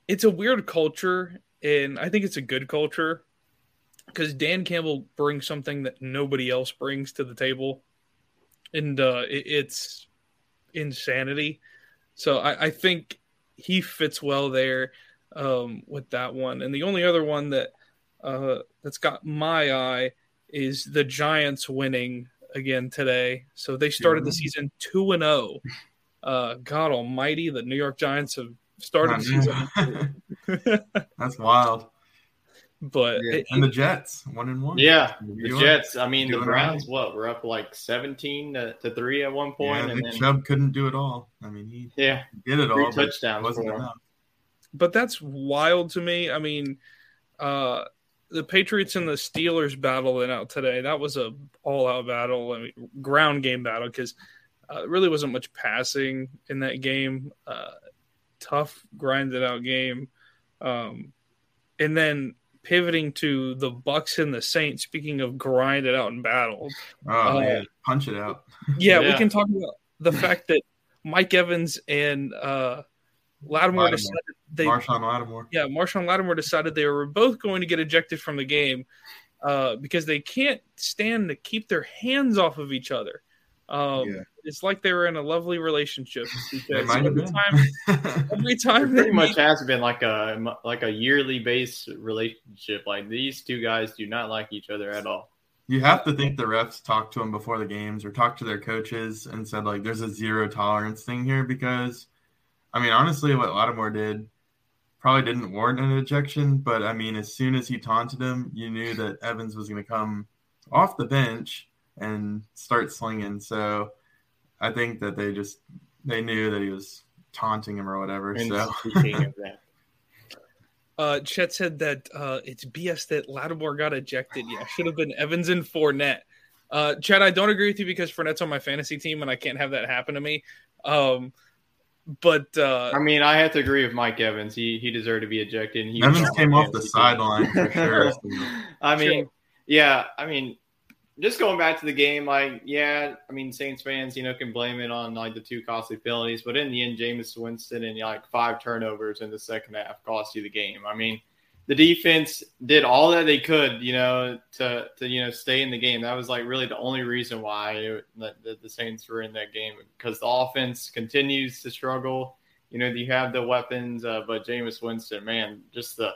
it's a weird culture, and I think it's a good culture because Dan Campbell brings something that nobody else brings to the table, and uh, it, it's insanity. So I, I think he fits well there um, with that one, and the only other one that uh, that's got my eye is the Giants winning again today. So they started the season two and zero. Uh, God Almighty, the New York Giants have started the season, That's wild. but Yeah. it- And the Jets, one and one. Yeah, the You Jets. I mean, the Browns. right. What we're up like seventeen to, to three at one point, Yeah, and then Chubb couldn't do it all. I mean, he yeah, did it Three all, but it touchdowns wasn't enough. But that's wild to me. I mean, uh, the Patriots and the Steelers battling out today. That was a all out battle. I mean, ground game battle because uh, really wasn't much passing in that game. Uh, tough, grinded out game. Um, and then pivoting to the Bucks and the Saints. Speaking of grinded out and battled, Oh Uh, man, punch it out. yeah, we can talk about the fact that Mike Evans and uh, Lattimore, Lattimore. decided they Marshon Lattimore. yeah, Marshon Lattimore decided they were both going to get ejected from the game uh, because they can't stand to keep their hands off of each other. Um, Yeah. It's like they were in a lovely relationship. Because every been. time, every time they pretty much meet, has been like a like a yearly base relationship. Like these two guys do not like each other at all. You have to think the refs talked to them before the games or talked to their coaches and said like there's a zero tolerance thing here because I mean honestly what Lattimore did probably didn't warrant an ejection, but I mean as soon as he taunted him, you knew that Evans was going to come off the bench and start slinging. So I think that they just they knew that he was taunting him or whatever. And so speaking of that, uh, Chet said that uh, it's BS that Lattimore got ejected. Yeah, should have been Evans and Fournette. Uh, Chet, I don't agree with you because Fournette's on my fantasy team and I can't have that happen to me. Um, but uh, I mean, I have to agree with Mike Evans. He he deserved to be ejected. And he Evans came off the sideline for sure. I mean, Sure. yeah, I mean, just going back to the game, like, yeah, I mean, Saints fans, you know, can blame it on like the two costly penalties, but in the end, Jameis Winston and like five turnovers in the second half cost you the game. I mean, the defense did all that they could, you know, to to you know stay in the game. That was like really the only reason why it, the, the, Saints were in that game because the offense continues to struggle. You know, you have the weapons, uh, but Jameis Winston, man, just the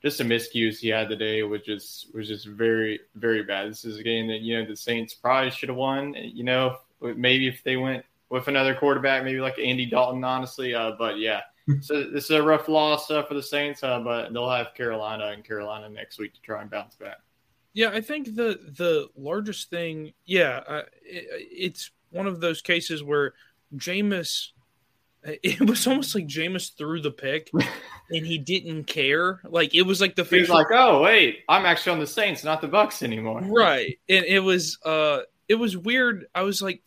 just the miscues he had today was just was just very very bad. This is a game that you know the Saints probably should have won. You know, maybe if they went with another quarterback, maybe like Andy Dalton, honestly. Uh, but yeah, so this is a rough loss uh, for the Saints, uh, but they'll have Carolina and Carolina next week to try and bounce back. Yeah, I think the the largest thing, yeah, uh, it, it's one of those cases where Jameis, it was almost like Jameis threw the pick and he didn't care. Like it was like the He was like, "Oh wait, I'm actually on the Saints, not the Bucks anymore." right, and it was uh it was weird. I was like,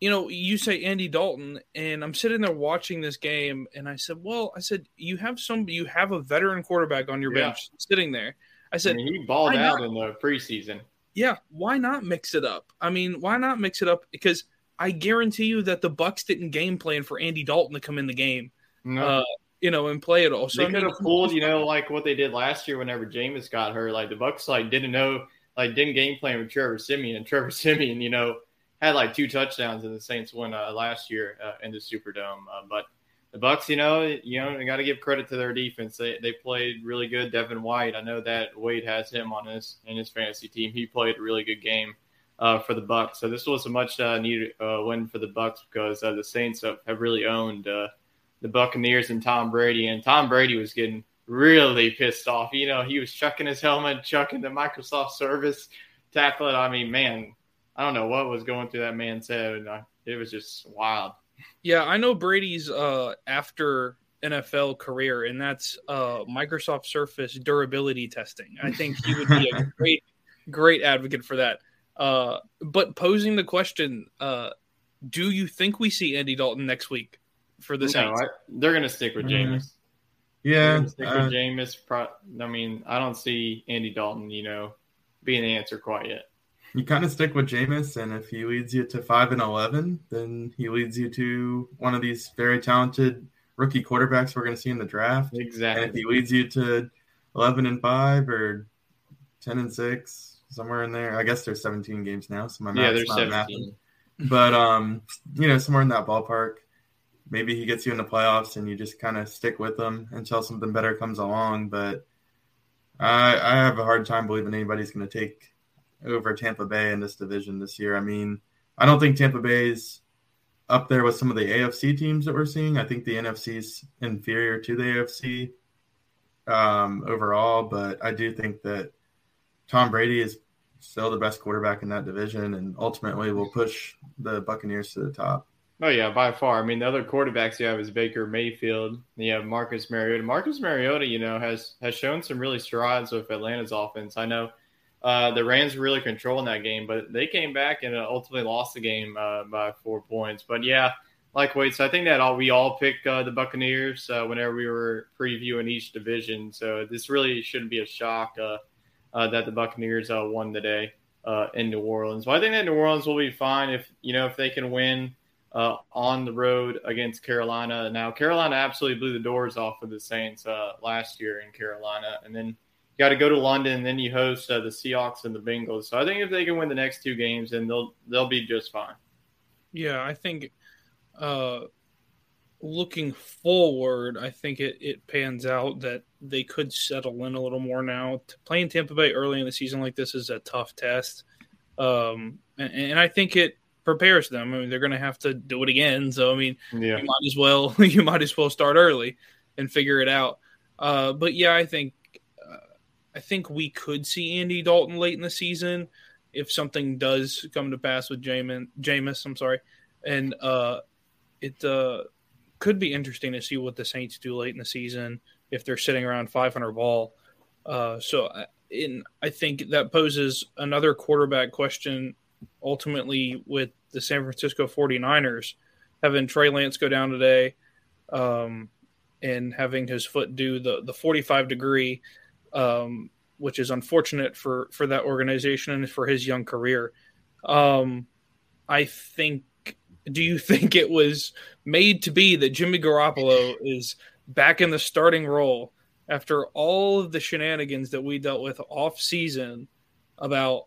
you know, you say Andy Dalton, and I'm sitting there watching this game, and I said, well, I said you have some, you have a veteran quarterback on your Yeah. bench sitting there. I said, I mean, he balled out not? in the preseason. yeah, why not mix it up? I mean, why not mix it up? Because I guarantee you that the Bucks didn't game plan for Andy Dalton to come in the game, No. uh, you know, and play it all. So they I could mean, have pulled, you know, like what they did last year whenever Jameis got hurt. Like the Bucks, like didn't know, like didn't game plan with Trevor Siemian, and Trevor Siemian, you know, had like two touchdowns in the Saints win uh, last year uh, in the Superdome. Uh, but the Bucks, you know, you know, got to give credit to their defense. They they played really good. Devin White, I know that Wade has him on his in his fantasy team. He played a really good game. Uh, for the Bucks, so this was a much uh, needed uh, win for the Bucks because the Saints have, have really owned the Buccaneers and Tom Brady, and Tom Brady was getting really pissed off. You know, he was chucking his helmet, chucking the Microsoft Surface tablet. I mean, man, I don't know what was going through that man's head. And I, it was just wild. Yeah, I know Brady's uh, after NFL career, and that's uh, Microsoft Surface durability testing. I think he would be a great, great advocate for that. Uh, but posing the question, uh, do you think we see Andy Dalton next week for the No, I, they're going to stick with Mhm. Jameis. They're Yeah, stick uh, with Jameis. Pro- I mean, I don't see Andy Dalton, you know, being the answer quite yet. You kind of stick with Jameis, and if he leads you to five and eleven, then he leads you to one of these very talented rookie quarterbacks we're going to see in the draft. Exactly. And if he leads you to eleven and five or ten and six, somewhere in there, I guess there's seventeen games now, so my Yeah, math's there's not 17. mathing. But um, you know, somewhere in that ballpark, maybe he gets you in the playoffs, and you just kind of stick with him until something better comes along. But I, I have a hard time believing anybody's going to take over Tampa Bay in this division this year. I mean, I don't think Tampa Bay's up there with some of the AFC teams that we're seeing. I think the NFC's inferior to the AFC um, overall, but I do think that Tom Brady is still the best quarterback in that division, and ultimately will push the Buccaneers to the top. Oh yeah, by far. I mean, the other quarterbacks you have is Baker Mayfield. You have Marcus Mariota. Marcus Mariota, you know, has has shown some really strides with Atlanta's offense. I know uh, the Rams were really controlling that game, but they came back and uh, ultimately lost the game uh, by four points. But yeah, like Wade, so I think that all we all picked uh, the Buccaneers uh, whenever we were previewing each division. So this really shouldn't be a shock that the Buccaneers won today in New Orleans. Well, I think that New Orleans will be fine if you know if they can win on the road against Carolina. Now, Carolina absolutely blew the doors off of the Saints last year in Carolina, and then got to go to London, and then you host uh, the Seahawks and the Bengals. So I think if they can win the next two games, then they'll they'll be just fine. Yeah, I think uh, looking forward, I think it, it pans out that they could settle in a little more now. To Playing Tampa Bay early in the season like this is a tough test. Um, and, and I think it prepares them. I mean, they're going to have to do it again. So, I mean, Yeah, you might as well you might as well start early and figure it out. Uh, but yeah, I think I think we could see Andy Dalton late in the season if something does come to pass with Jamin, Jameis. I'm sorry, and uh, it uh, could be interesting to see what the Saints do late in the season if they're sitting around 500 ball. Uh, so, I- in I think that poses another quarterback question ultimately with the San Francisco 49ers having Trey Lance go down today um, and having his foot do the, the 45 degree, um, which is unfortunate for, for that organization and for his young career. Um, I think, do you think it was made to be that Jimmy Garoppolo is back in the starting role after all of the shenanigans that we dealt with off season about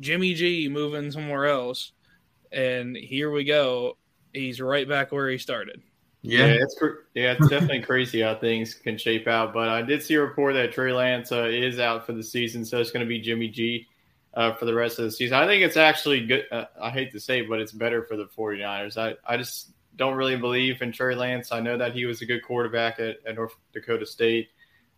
Jimmy G moving somewhere else? And here we go. He's right back where he started. Yeah, Yeah, it's yeah, it's definitely crazy how things can shape out. But I did see a report that Trey Lance uh, is out for the season, so it's going to be Jimmy G. Uh, for the rest of the season. I think it's actually good. Uh, I hate to say it, but it's better for the 49ers. I, I just don't really believe in Trey Lance. I know that he was a good quarterback at, at North Dakota State,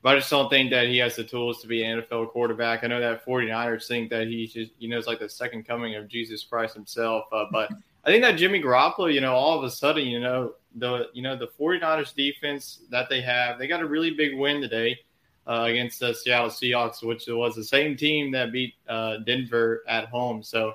but I just don't think that he has the tools to be an NFL quarterback. I know that 49ers think that he just, you know, is like the second coming of Jesus Christ himself. Uh, but I think that Jimmy Garoppolo, you know, all of a sudden, you know, the, you know, the 49ers defense that they have, they got a really big win today uh, against the Seattle Seahawks, which was the same team that beat uh, Denver at home. So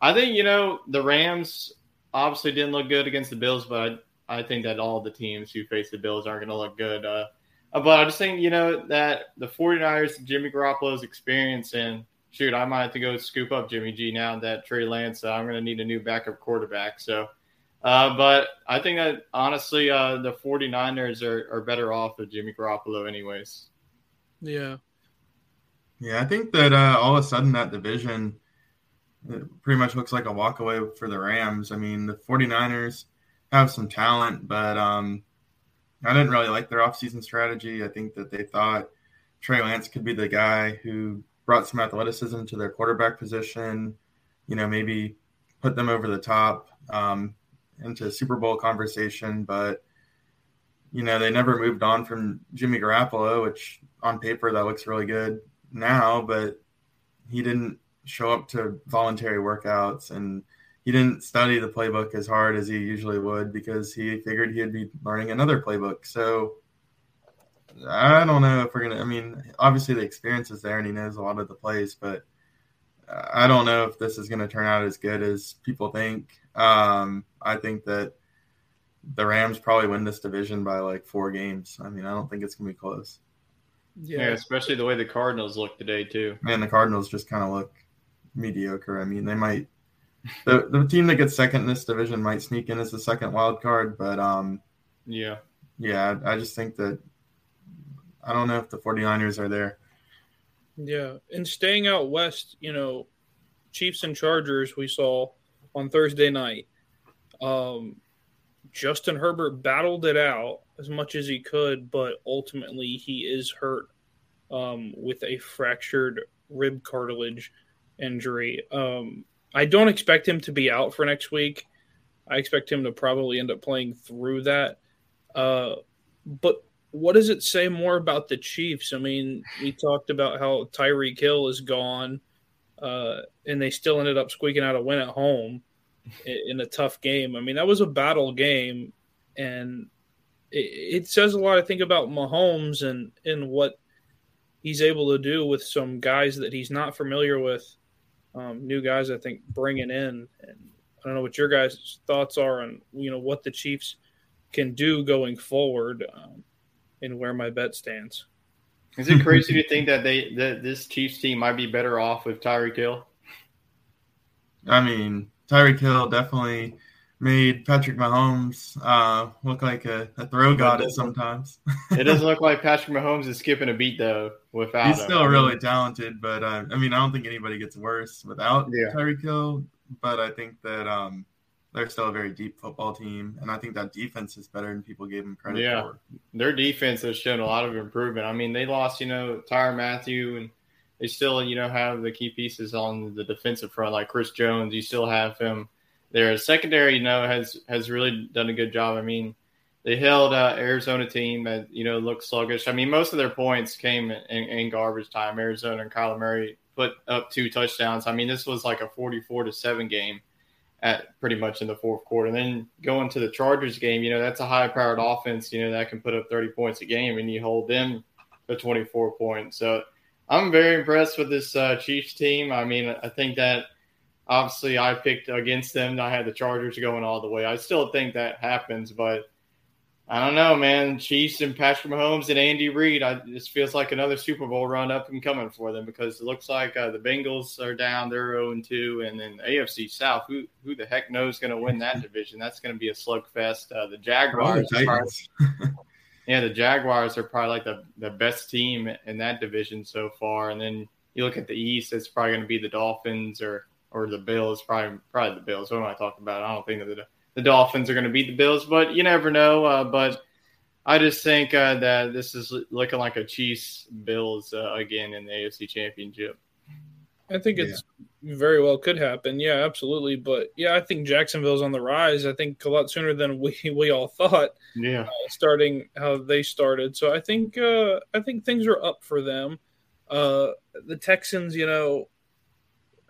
I think you know the Rams obviously didn't look good against the Bills, but I, I think that all the teams who face the Bills aren't going to look good. Uh, but I just think you know that the 49ers, Jimmy Garoppolo's experience, and shoot, I might have to go scoop up Jimmy G now that Trey Lance. Uh, I'm going to need a new backup quarterback. So, uh, but I think that honestly, uh, the 49ers are, are better off with Jimmy Garoppolo, anyways. Yeah. Yeah, I think that uh, all of a sudden that division pretty much looks like a walkaway for the Rams. I mean, the 49ers have some talent, but um, I didn't really like their offseason strategy. I think that they thought Trey Lance could be the guy who brought some athleticism to their quarterback position, you know, maybe put them over the top um, into Super Bowl conversation, but you know, they never moved on from Jimmy Garoppolo, which on paper that looks really good now, but he didn't show up to voluntary workouts and he didn't study the playbook as hard as he usually would because he figured he'd be learning another playbook. So I don't know if we're gonna. I mean, obviously the experience is there and he knows a lot of the plays, but I don't know if this is going to turn out as good as people think. Um, I think that the Rams probably win this division by like four games. I mean, I don't think it's going to be close. Yeah. yeah, especially the way the Cardinals look today too. Man, the Cardinals just kind of look mediocre. I mean, they might the the team that gets second in this division might sneak in as the second wild card, but um, yeah, yeah, I just think that I don't know if the 49ers are there. Yeah, and staying out west, you know, Chiefs and Chargers we saw on Thursday night. Um, Justin Herbert battled it out as much as he could, but ultimately he is hurt um, with a fractured rib cartilage injury. Um, I don't expect him to be out for next week. I expect him to probably end up playing through that. Uh, but what does it say more about the Chiefs? I mean, we talked about how Tyreek Hill is gone, uh, and they still ended up squeaking out a win at home in, in a tough game. I mean, that was a battle game, and it, it says a lot, I think, about Mahomes and and what he's able to do with some guys that he's not familiar with. Um, new guys, I think, bringing in, and I don't know what your guys' thoughts are on you know what the Chiefs can do going forward. Um, and where my bet stands. Is it crazy to think that they that this Chiefs team might be better off with Tyreek Hill? I mean, Tyreek Hill definitely made Patrick Mahomes uh, look like a, a throw god at sometimes. it doesn't look like Patrick Mahomes is skipping a beat though. Without he's still really talented, but uh, I mean, I don't think anybody gets worse without yeah. Tyreek Hill. But I think that um, they're still a very deep football team, and I think that defense is better than people gave them credit yeah. for. Their defense has shown a lot of improvement. I mean, they lost, you know, Tyrann Mathieu, and they still, you know, have the key pieces on the defensive front, like Chris Jones. You still have him there. Secondary, you know, has has really done a good job. I mean, they held uh, Arizona team that you know looked sluggish. I mean, most of their points came in, in garbage time. Arizona and Kyler Murray put up two touchdowns. I mean, this was like a forty-four to seven game at pretty much in the fourth quarter. And then going to the Chargers game, you know, that's a high powered offense, you know, that can put up 30 points a game and you hold them to 24 points. So I'm very impressed with this uh, Chiefs team. I mean, I think that obviously I picked against them. I had the Chargers going all the way. I still think that happens, but I don't know, man. Chiefs and Patrick Mahomes and Andy Reid. I this feels like another Super Bowl run up and coming for them because it looks like uh, the Bengals are down. They're 0 and 2, and then AFC South. Who who the heck knows going to win that division? That's going to be a slugfest. Uh, the Jaguars. Probably, yeah, the Jaguars are probably like the the best team in that division so far. And then you look at the East. It's probably going to be the Dolphins or or the Bills. Probably probably the Bills. What am I talking about? I don't think that the the Dolphins are going to beat the Bills, but you never know. Uh, but I just think uh, that this is looking like a Chiefs Bills uh, again in the AFC Championship. I think it's yeah. very well could happen. Yeah, absolutely. But yeah, I think Jacksonville's on the rise. I think a lot sooner than we, we all thought. Yeah, uh, starting how they started. So I think uh, I think things are up for them. Uh, the Texans, you know,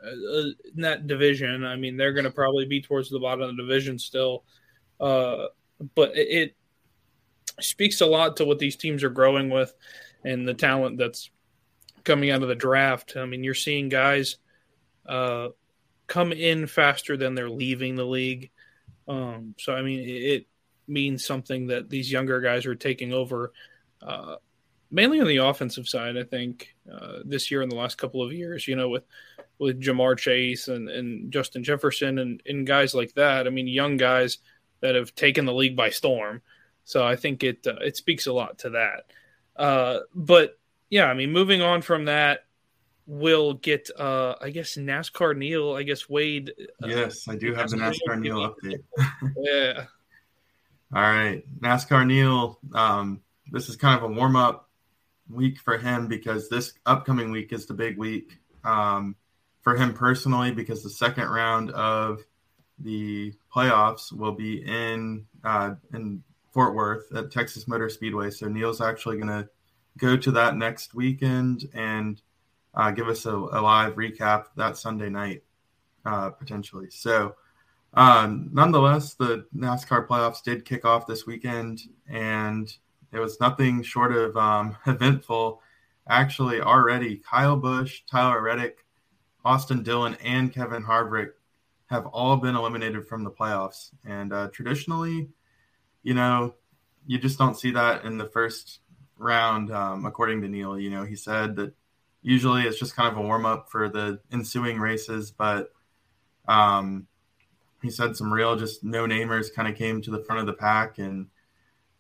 in that division. I mean, they're going to probably be towards the bottom of the division still. Uh, but it, it, speaks a lot to what these teams are growing with and the talent that's coming out of the draft. I mean, you're seeing guys uh, come in faster than they're leaving the league. Um, so I mean, it, means something that these younger guys are taking over, uh, mainly on the offensive side. I think uh, this year and the last couple of years, you know, with with Ja'Marr Chase and, and Justin Jefferson and, and guys like that. I mean, young guys that have taken the league by storm. So I think it uh, it speaks a lot to that. Uh, but yeah, I mean, moving on from that, we'll get uh, I guess NASCAR Neil. I guess Wade. Uh, yes, I do have the NASCAR Neil update. yeah. All right, NASCAR Neil. Um, this is kind of a warm up week for him because this upcoming week is the big week um, for him personally because the second round of the playoffs will be in uh, in Fort Worth at Texas Motor Speedway. So Neil's actually going to go to that next weekend and uh, give us a, a, live recap that Sunday night uh, potentially. So um, nonetheless, the NASCAR playoffs did kick off this weekend, and it was nothing short of um, eventful. Actually, already Kyle Busch, Tyler Reddick, Austin Dillon, and Kevin Harvick have all been eliminated from the playoffs. And uh, traditionally, you know, you just don't see that in the first round, um, according to Neil. You know, he said that usually it's just kind of a warm up for the ensuing races, but um, he said some real just no namers kind of came to the front of the pack and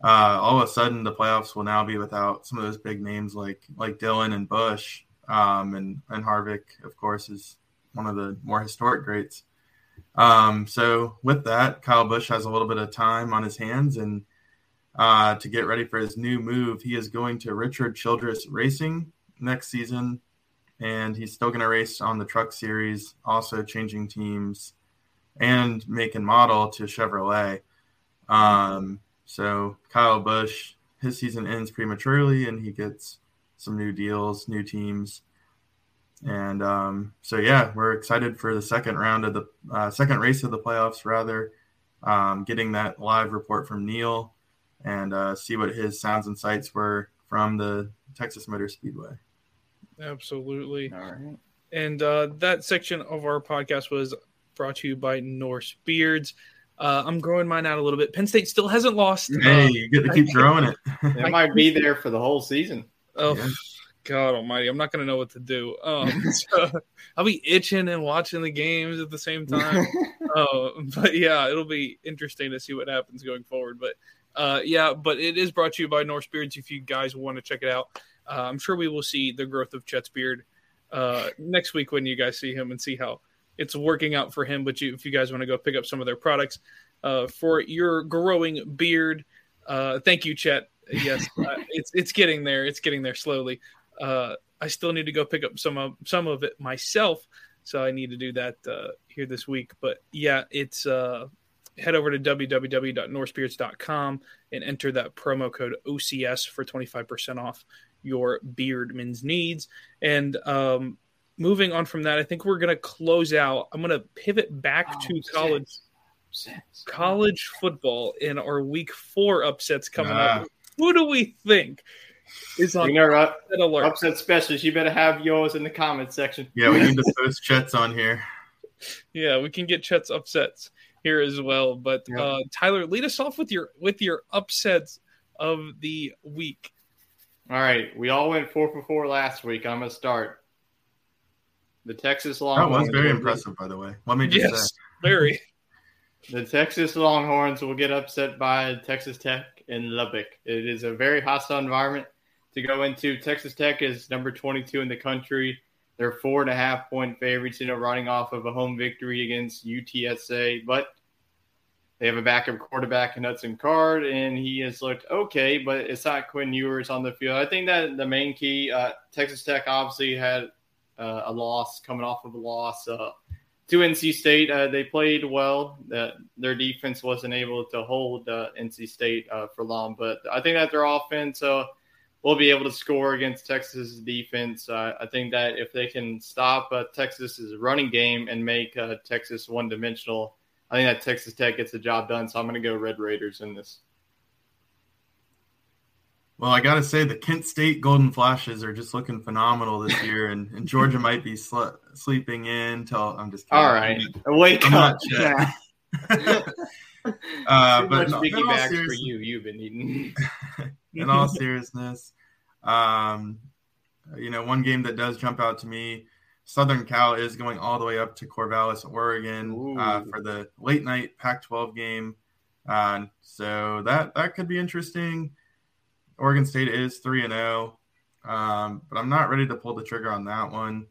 uh, all of a sudden the playoffs will now be without some of those big names like like Dillon and Busch um, and and Harvick of course is one of the more historic greats. Um, so with that, Kyle Busch has a little bit of time on his hands and uh, to get ready for his new move. He is going to Richard Childress Racing next season, and he's still going to race on the Truck Series, also changing teams and make and model to Chevrolet. Um, so Kyle Busch, his season ends prematurely, and he gets some new deals, new teams, and um, so yeah, we're excited for the second round of the uh, second race of the playoffs. Rather, um, getting that live report from Neil and uh, see what his sounds and sights were from the Texas Motor Speedway. Absolutely. All right. And uh, that section of our podcast was brought to you by Norse Beards. Uh, I'm growing mine out a little bit. Penn State still hasn't lost. Hey, you get to keep growing it. it might be there for the whole season. Oh, yeah. God Almighty! I'm not going to know what to do. Um, so I'll be itching and watching the games at the same time. uh, but yeah, it'll be interesting to see what happens going forward. But uh, yeah, but it is brought to you by Norse Beards. If you guys want to check it out, uh, I'm sure we will see the growth of Chet's beard uh, next week when you guys see him and see how it's working out for him. But you, if you guys want to go pick up some of their products uh, for your growing beard, uh, thank you, Chet. Yes, uh, it's it's getting there. It's getting there slowly. Uh, I still need to go pick up some of some of it myself, so I need to do that uh, here this week. But yeah, it's uh, head over to www.norsebeards.com and enter that promo code OCS for 25% off your beardman's needs. And um, moving on from that, I think we're going to close out. I'm going to pivot back oh, to college upsets. college football in our week four upsets coming up. Who do we think is on you know, upset alert? Upset specialist. You better have yours in the comments section. Yeah, we need to post Chet's on here. Yeah, we can get Chet's upsets here as well. But yeah. uh, Tyler, lead us off with your with your upsets of the week. All right, we all went four for four last week. I'm gonna start. The Texas Longhorns. That was very impressive, by the way. Let me just yes, say. very. The Texas Longhorns will get upset by Texas Tech in Lubbock. It is a very hostile environment to go into. Texas Tech is number 22 in the country. They're four and a half point favorites, you know, running off of a home victory against UTSA. But they have a backup quarterback in Hudson Card, and he has looked okay, but it's not Quinn Ewers on the field. I think that the main key, uh, Texas Tech obviously had uh, a loss, coming off of a loss uh, to NC State. Uh, they played well. their defense wasn't able to hold uh, NC State uh, for long, but I think that their offense will be able to score against Texas defense. I think that if they can stop Texas's running game and make Texas one dimensional, I think that Texas Tech gets the job done. So I'm going to go Red Raiders in this. Well, I got to say, the Kent State Golden Flashes are just looking phenomenal this year, and, and Georgia might be sl- sleeping in till I'm just kidding. All right, wake I'm up. Yeah. uh, but much no, in all for you. You've been eating. in all seriousness, um, you know, one game that does jump out to me, Southern Cal is going all the way up to Corvallis, Oregon, uh, for the late night Pac-12 game. Uh, so that that could be interesting. Oregon State is three and zero, um, but I'm not ready to pull the trigger on that one.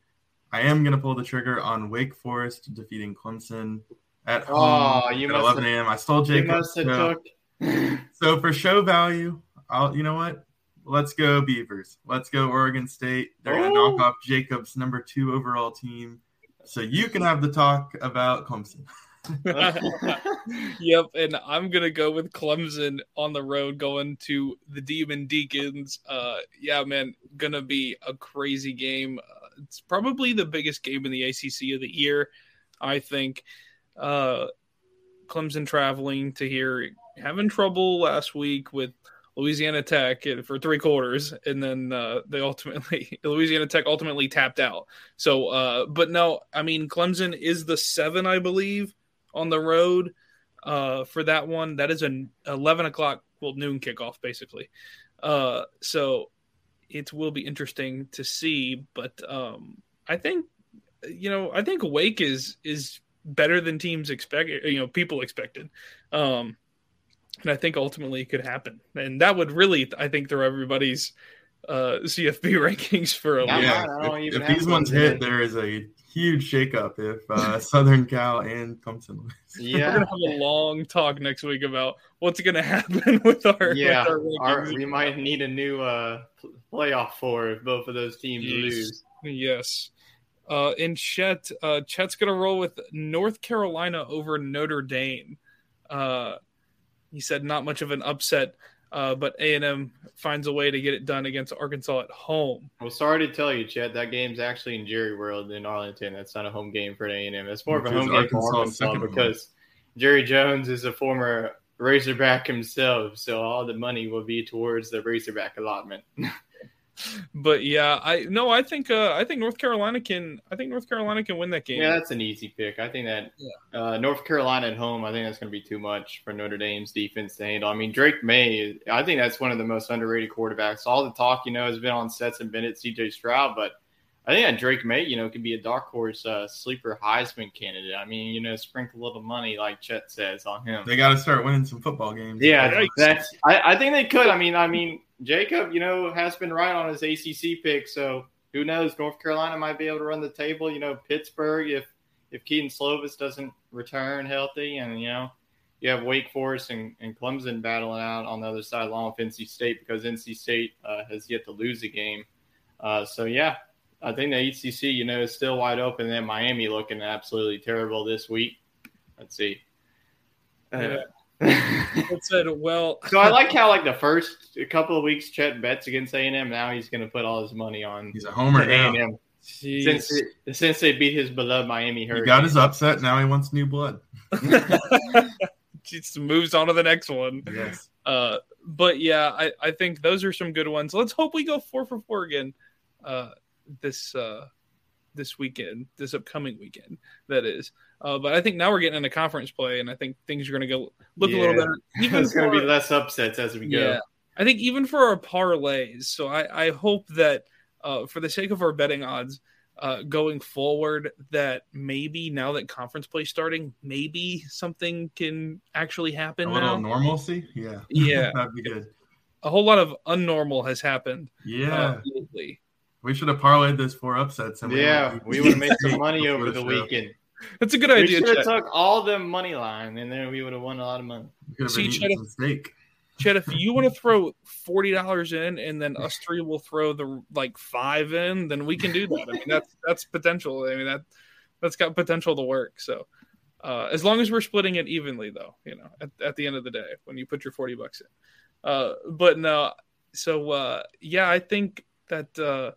I am going to pull the trigger on Wake Forest defeating Clemson at home Oh, you at 11 have- a.m. I stole Jacob. so- so for show value, I'll you know what? Let's go Beavers. Let's go Oregon State. They're gonna Oh. knock off Jacob's number two overall team. So you can have the talk about Clemson. yep, and I'm gonna go with Clemson on the road, going to the Demon Deacons. Uh, yeah, man, gonna be a crazy game. Uh, it's probably the biggest game in the ACC of the year, I think. Uh, Clemson traveling to here, having trouble last week with Louisiana Tech for three quarters, and then uh, they ultimately Louisiana Tech ultimately tapped out. So, uh, but no, I mean Clemson is the seven, I believe, on the road uh, for that one. That is an eleven o'clock, well, noon kickoff basically. Uh, so it will be interesting to see, but um, I think you know I think Wake is is better than teams expect. You know, people expected. Um, and I think ultimately it could happen, and that would really, I think, throw everybody's uh, CFB rankings for a Yeah, loop. I don't if, even if these ones hit, in. there is a huge shakeup if uh, Southern Cal and Clemson lose. We're gonna have a long talk next week about what's gonna happen with our yeah. with our Our, we might need a new uh, playoff for if both of those teams Jeez. lose. Yes. Uh, and Chet, uh, Chet's gonna roll with North Carolina over Notre Dame. Uh, he said not much of an upset, uh, but A and M finds a way to get it done against Arkansas at home. Well, sorry to tell you, Chet, that game's actually in Jerry World in Arlington. That's not a home game for A and M. It's more of a home game for Arkansas's Arkansas second home. because Jerry Jones is a former Razorback himself, so all the money will be towards the Razorback allotment. But yeah, I no, I think uh, I think North Carolina can. I think North Carolina can win that game. Yeah, that's an easy pick. I think that uh, North Carolina at home, I think that's going to be too much for Notre Dame's defense to handle. I mean, Drake Maye, I think that's one of the most underrated quarterbacks. All the talk, you know, has been on sets Stetson Bennett, CJ Stroud, but I think that Drake Maye, you know, could be a dark horse uh, sleeper Heisman candidate. I mean, you know, sprinkle a little money, like Chet says, on him. They got to start winning some football games. Yeah, that's. I, I think they could. I mean, I mean, Jacob, you know, has been right on his ACC pick. So who knows? North Carolina might be able to run the table. You know, Pittsburgh if if Kedon Slovis doesn't return healthy, and you know, you have Wake Forest and, and Clemson battling out on the other side, along with NC State because NC State uh, has yet to lose a game. Uh, so yeah, I think the ACC, you know, is still wide open. And Miami looking absolutely terrible this week. Let's see. Uh, It said, well, so I like how like the first couple of weeks Chet bets against A and M. Now he's going to put all his money on He's a homer A and M jeez. since since they beat his beloved Miami He Hurricanes. got his upset. Now he wants new blood. just moves on to the next one. Yes. Uh, but yeah, I, I think those are some good ones. Let's hope we go four for four again uh, this uh, this weekend, this upcoming weekend. That is. Uh, but I think now we're getting into conference play, and I think things are going to go look a little Yeah. better. Even There's going to be less upsets as we go. yeah, I think even for our parlays. So I, I hope that uh, for the sake of our betting odds uh, going forward, that maybe now that conference play starting, maybe something can actually happen A little now. normalcy. Yeah. Yeah. That'd be good. A whole lot of unnormal has happened. Yeah. Uh, lately. we should have parlayed this four upsets. And Yeah, would've- we would have made some money over the show. weekend. That's a good We idea, should have Chet. took all the money line, and then we would have won a lot of money. We could See, been Chet, if- Chet, if you want to throw forty dollars in, and then us three will throw the like five in, then we can do that. I mean, that's that's potential. I mean that that's got potential to work. So, uh, as long as we're splitting it evenly, though, you know, at, at the end of the day, when you put your forty bucks in. Uh, but no, so uh, yeah, I think that uh,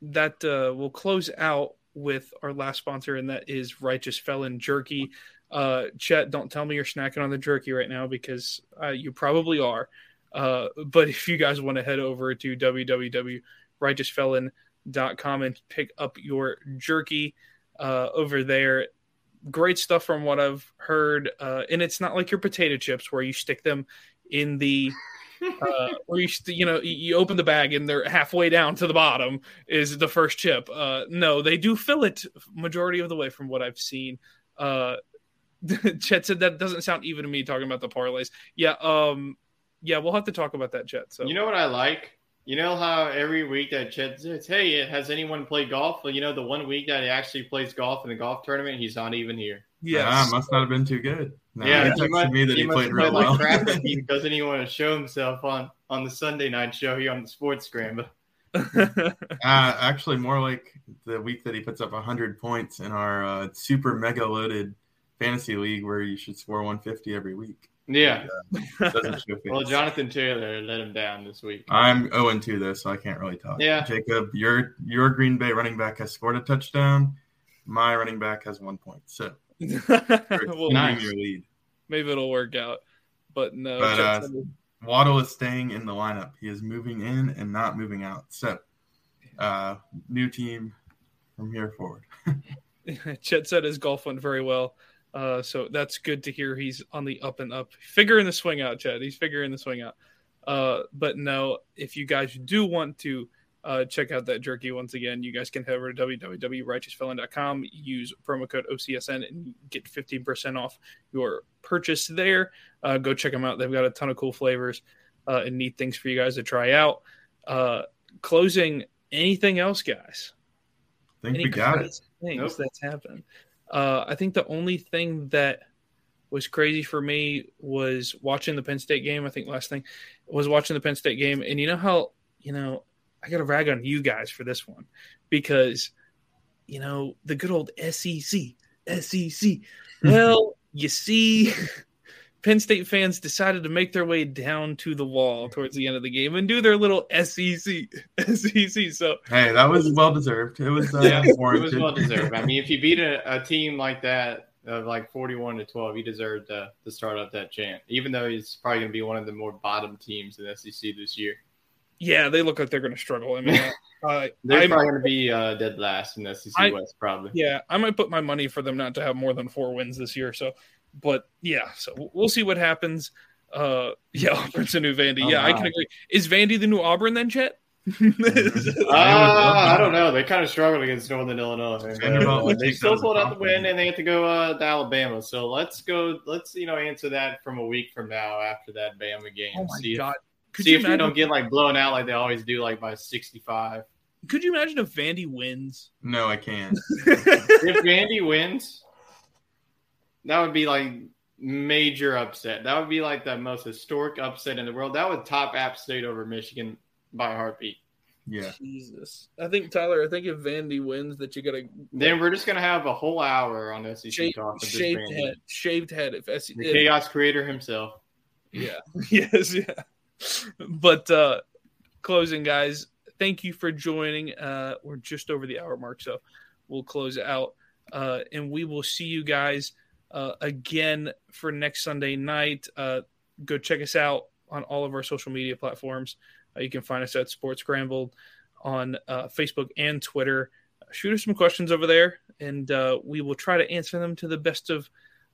that uh, will close out with our last sponsor, and that is Righteous Felon Jerky. Uh, Chet, don't tell me you're snacking on the jerky right now because uh, you probably are. Uh, but if you guys want to head over to www.righteousfelon.com and pick up your jerky uh, over there, great stuff from what I've heard. Uh, and it's not like your potato chips where you stick them in the uh, where you you know you open the bag and they're halfway down to the bottom is the first chip. Uh, no, they do fill it majority of the way from what I've seen. Uh, Chet said that doesn't sound even to me talking about the parlays. Yeah, um, yeah, we'll have to talk about that, Chet. So you know what I like? You know how every week that Chet says, "Hey, has anyone played golf?" Well, you know the one week that he actually plays golf in a golf tournament, he's not even here. Yeah, ah, must not have been too good. No, yeah, he, he must, me that he, he played real well. Like he doesn't even want to show himself on on the Sunday night show here on the Sports Scramble. uh, actually, more like the week that he puts up 100 points in our uh, super mega loaded fantasy league where you should score 150 every week. Yeah. uh, well, Jonathan Taylor let him down this week. I'm 0 2 though, so I can't really talk. Yeah. Jacob, your your Green Bay running back has scored a touchdown. My running back has one point. So well, nice. your lead. Maybe it'll work out. But no. But, uh, Waddle is staying in the lineup. He is moving in and not moving out. So, uh, new team from here forward. Chet said his golf went very well. Uh, so that's good to hear. He's on the up and up, figuring the swing out, Chad. He's figuring the swing out. Uh, but no, if you guys do want to uh, check out that jerky once again, you guys can head over to www.righteousfelon.com, use promo code OCSN, and get 15% off your purchase there. Uh, go check them out. They've got a ton of cool flavors uh, and neat things for you guys to try out. Uh, closing, anything else, guys? I think Any we got it. Things nope. that's happened. Uh, I think the only thing that was crazy for me was watching the Penn State game. I think last thing was watching the Penn State game, and you know how you know I got to rag on you guys for this one because you know the good old SEC, SEC. Well, you see, Penn State fans decided to make their way down to the wall towards the end of the game and do their little SEC, SEC. So hey, that was well deserved. It was uh, yeah, it was well deserved. I mean, if you beat a, a team like that, of like forty-one to twelve, he deserved to, to start up that chant. Even though he's probably going to be one of the more bottom teams in SEC this year. Yeah, they look like they're going to struggle. I mean, uh, they're I'm, probably going to be uh, dead last in the SEC I, West, probably. Yeah, I might put my money for them not to have more than four wins this year. So but yeah, so we'll see what happens. Uh, yeah, a new Vandy. Oh, yeah, wow. I can agree. Is Vandy the new Auburn then, Chet? uh, I don't know. They kind of struggled against Northern Illinois. Uh, they still pulled out the win, and they have to go uh, to Alabama. So let's go. Let's you know answer that from a week from now after that Bama game. Oh my see god! If, Could see if we don't get like blown out like they always do, like by sixty-five. Could you imagine if Vandy wins? No, I can't. if Vandy wins, that would be like major upset. That would be like the most historic upset in the world. That would top App State over Michigan by a heartbeat. Yeah. Jesus. I think Tyler, I think if Vandy wins that you gotta Then we're just gonna have a whole hour on SEC shaved, talk. Shaved head. Shaved head if SEC the chaos creator himself. Yeah. yes, yeah. But uh closing guys, thank you for joining. Uh we're just over the hour mark, so we'll close out. Uh and we will see you guys uh, again for next Sunday night. Uh, go check us out on all of our social media platforms. Uh, you can find us at Sports Scrambled on uh, Facebook and Twitter. Shoot us some questions over there, and uh, we will try to answer them to the best of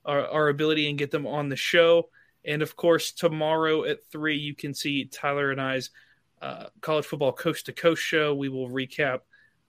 our, our, ability and get them on the show. And of course, tomorrow at three, you can see Tyler and I's uh, college football coast to coast show. We will recap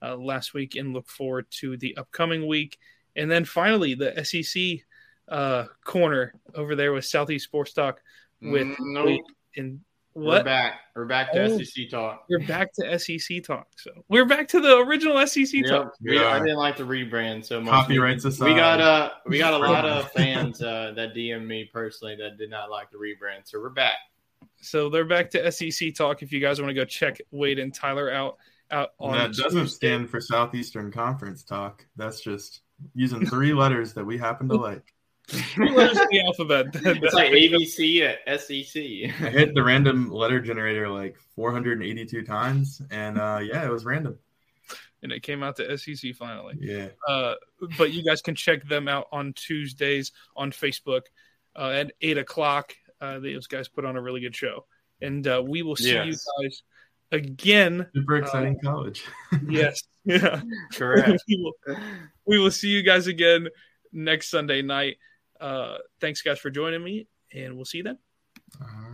last week and look forward to the upcoming week. And then finally, the SEC uh, corner over there with Southeast Sports Talk with mm, nope. and what? We're back. We're back to oh, SEC talk. We're back to SEC talk. So we're back to the original SEC yep. talk. We, I didn't like the rebrand so much. Copyrights aside. We got uh we got a lot of fans uh, that DM me personally that did not like the rebrand. So we're back. So they're back to SEC talk. If you guys want to go check Wade and Tyler out out on that doesn't stand for Southeastern Conference talk. That's just using three letters that we happen to like letters in the alphabet. it's like ABC at SEC. I hit the random letter generator like 482 times, and uh, yeah, it was random. And it came out to SEC finally. Yeah. Uh, but you guys can check them out on Tuesdays on Facebook uh, at eight o'clock. Uh, those guys put on a really good show. and uh, we will see Yes. you guys again. Super exciting college. Yes, yeah, Correct. we, will, we will see you guys again next Sunday night. Uh, thanks, guys, for joining me, and we'll see you then. All right.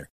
manner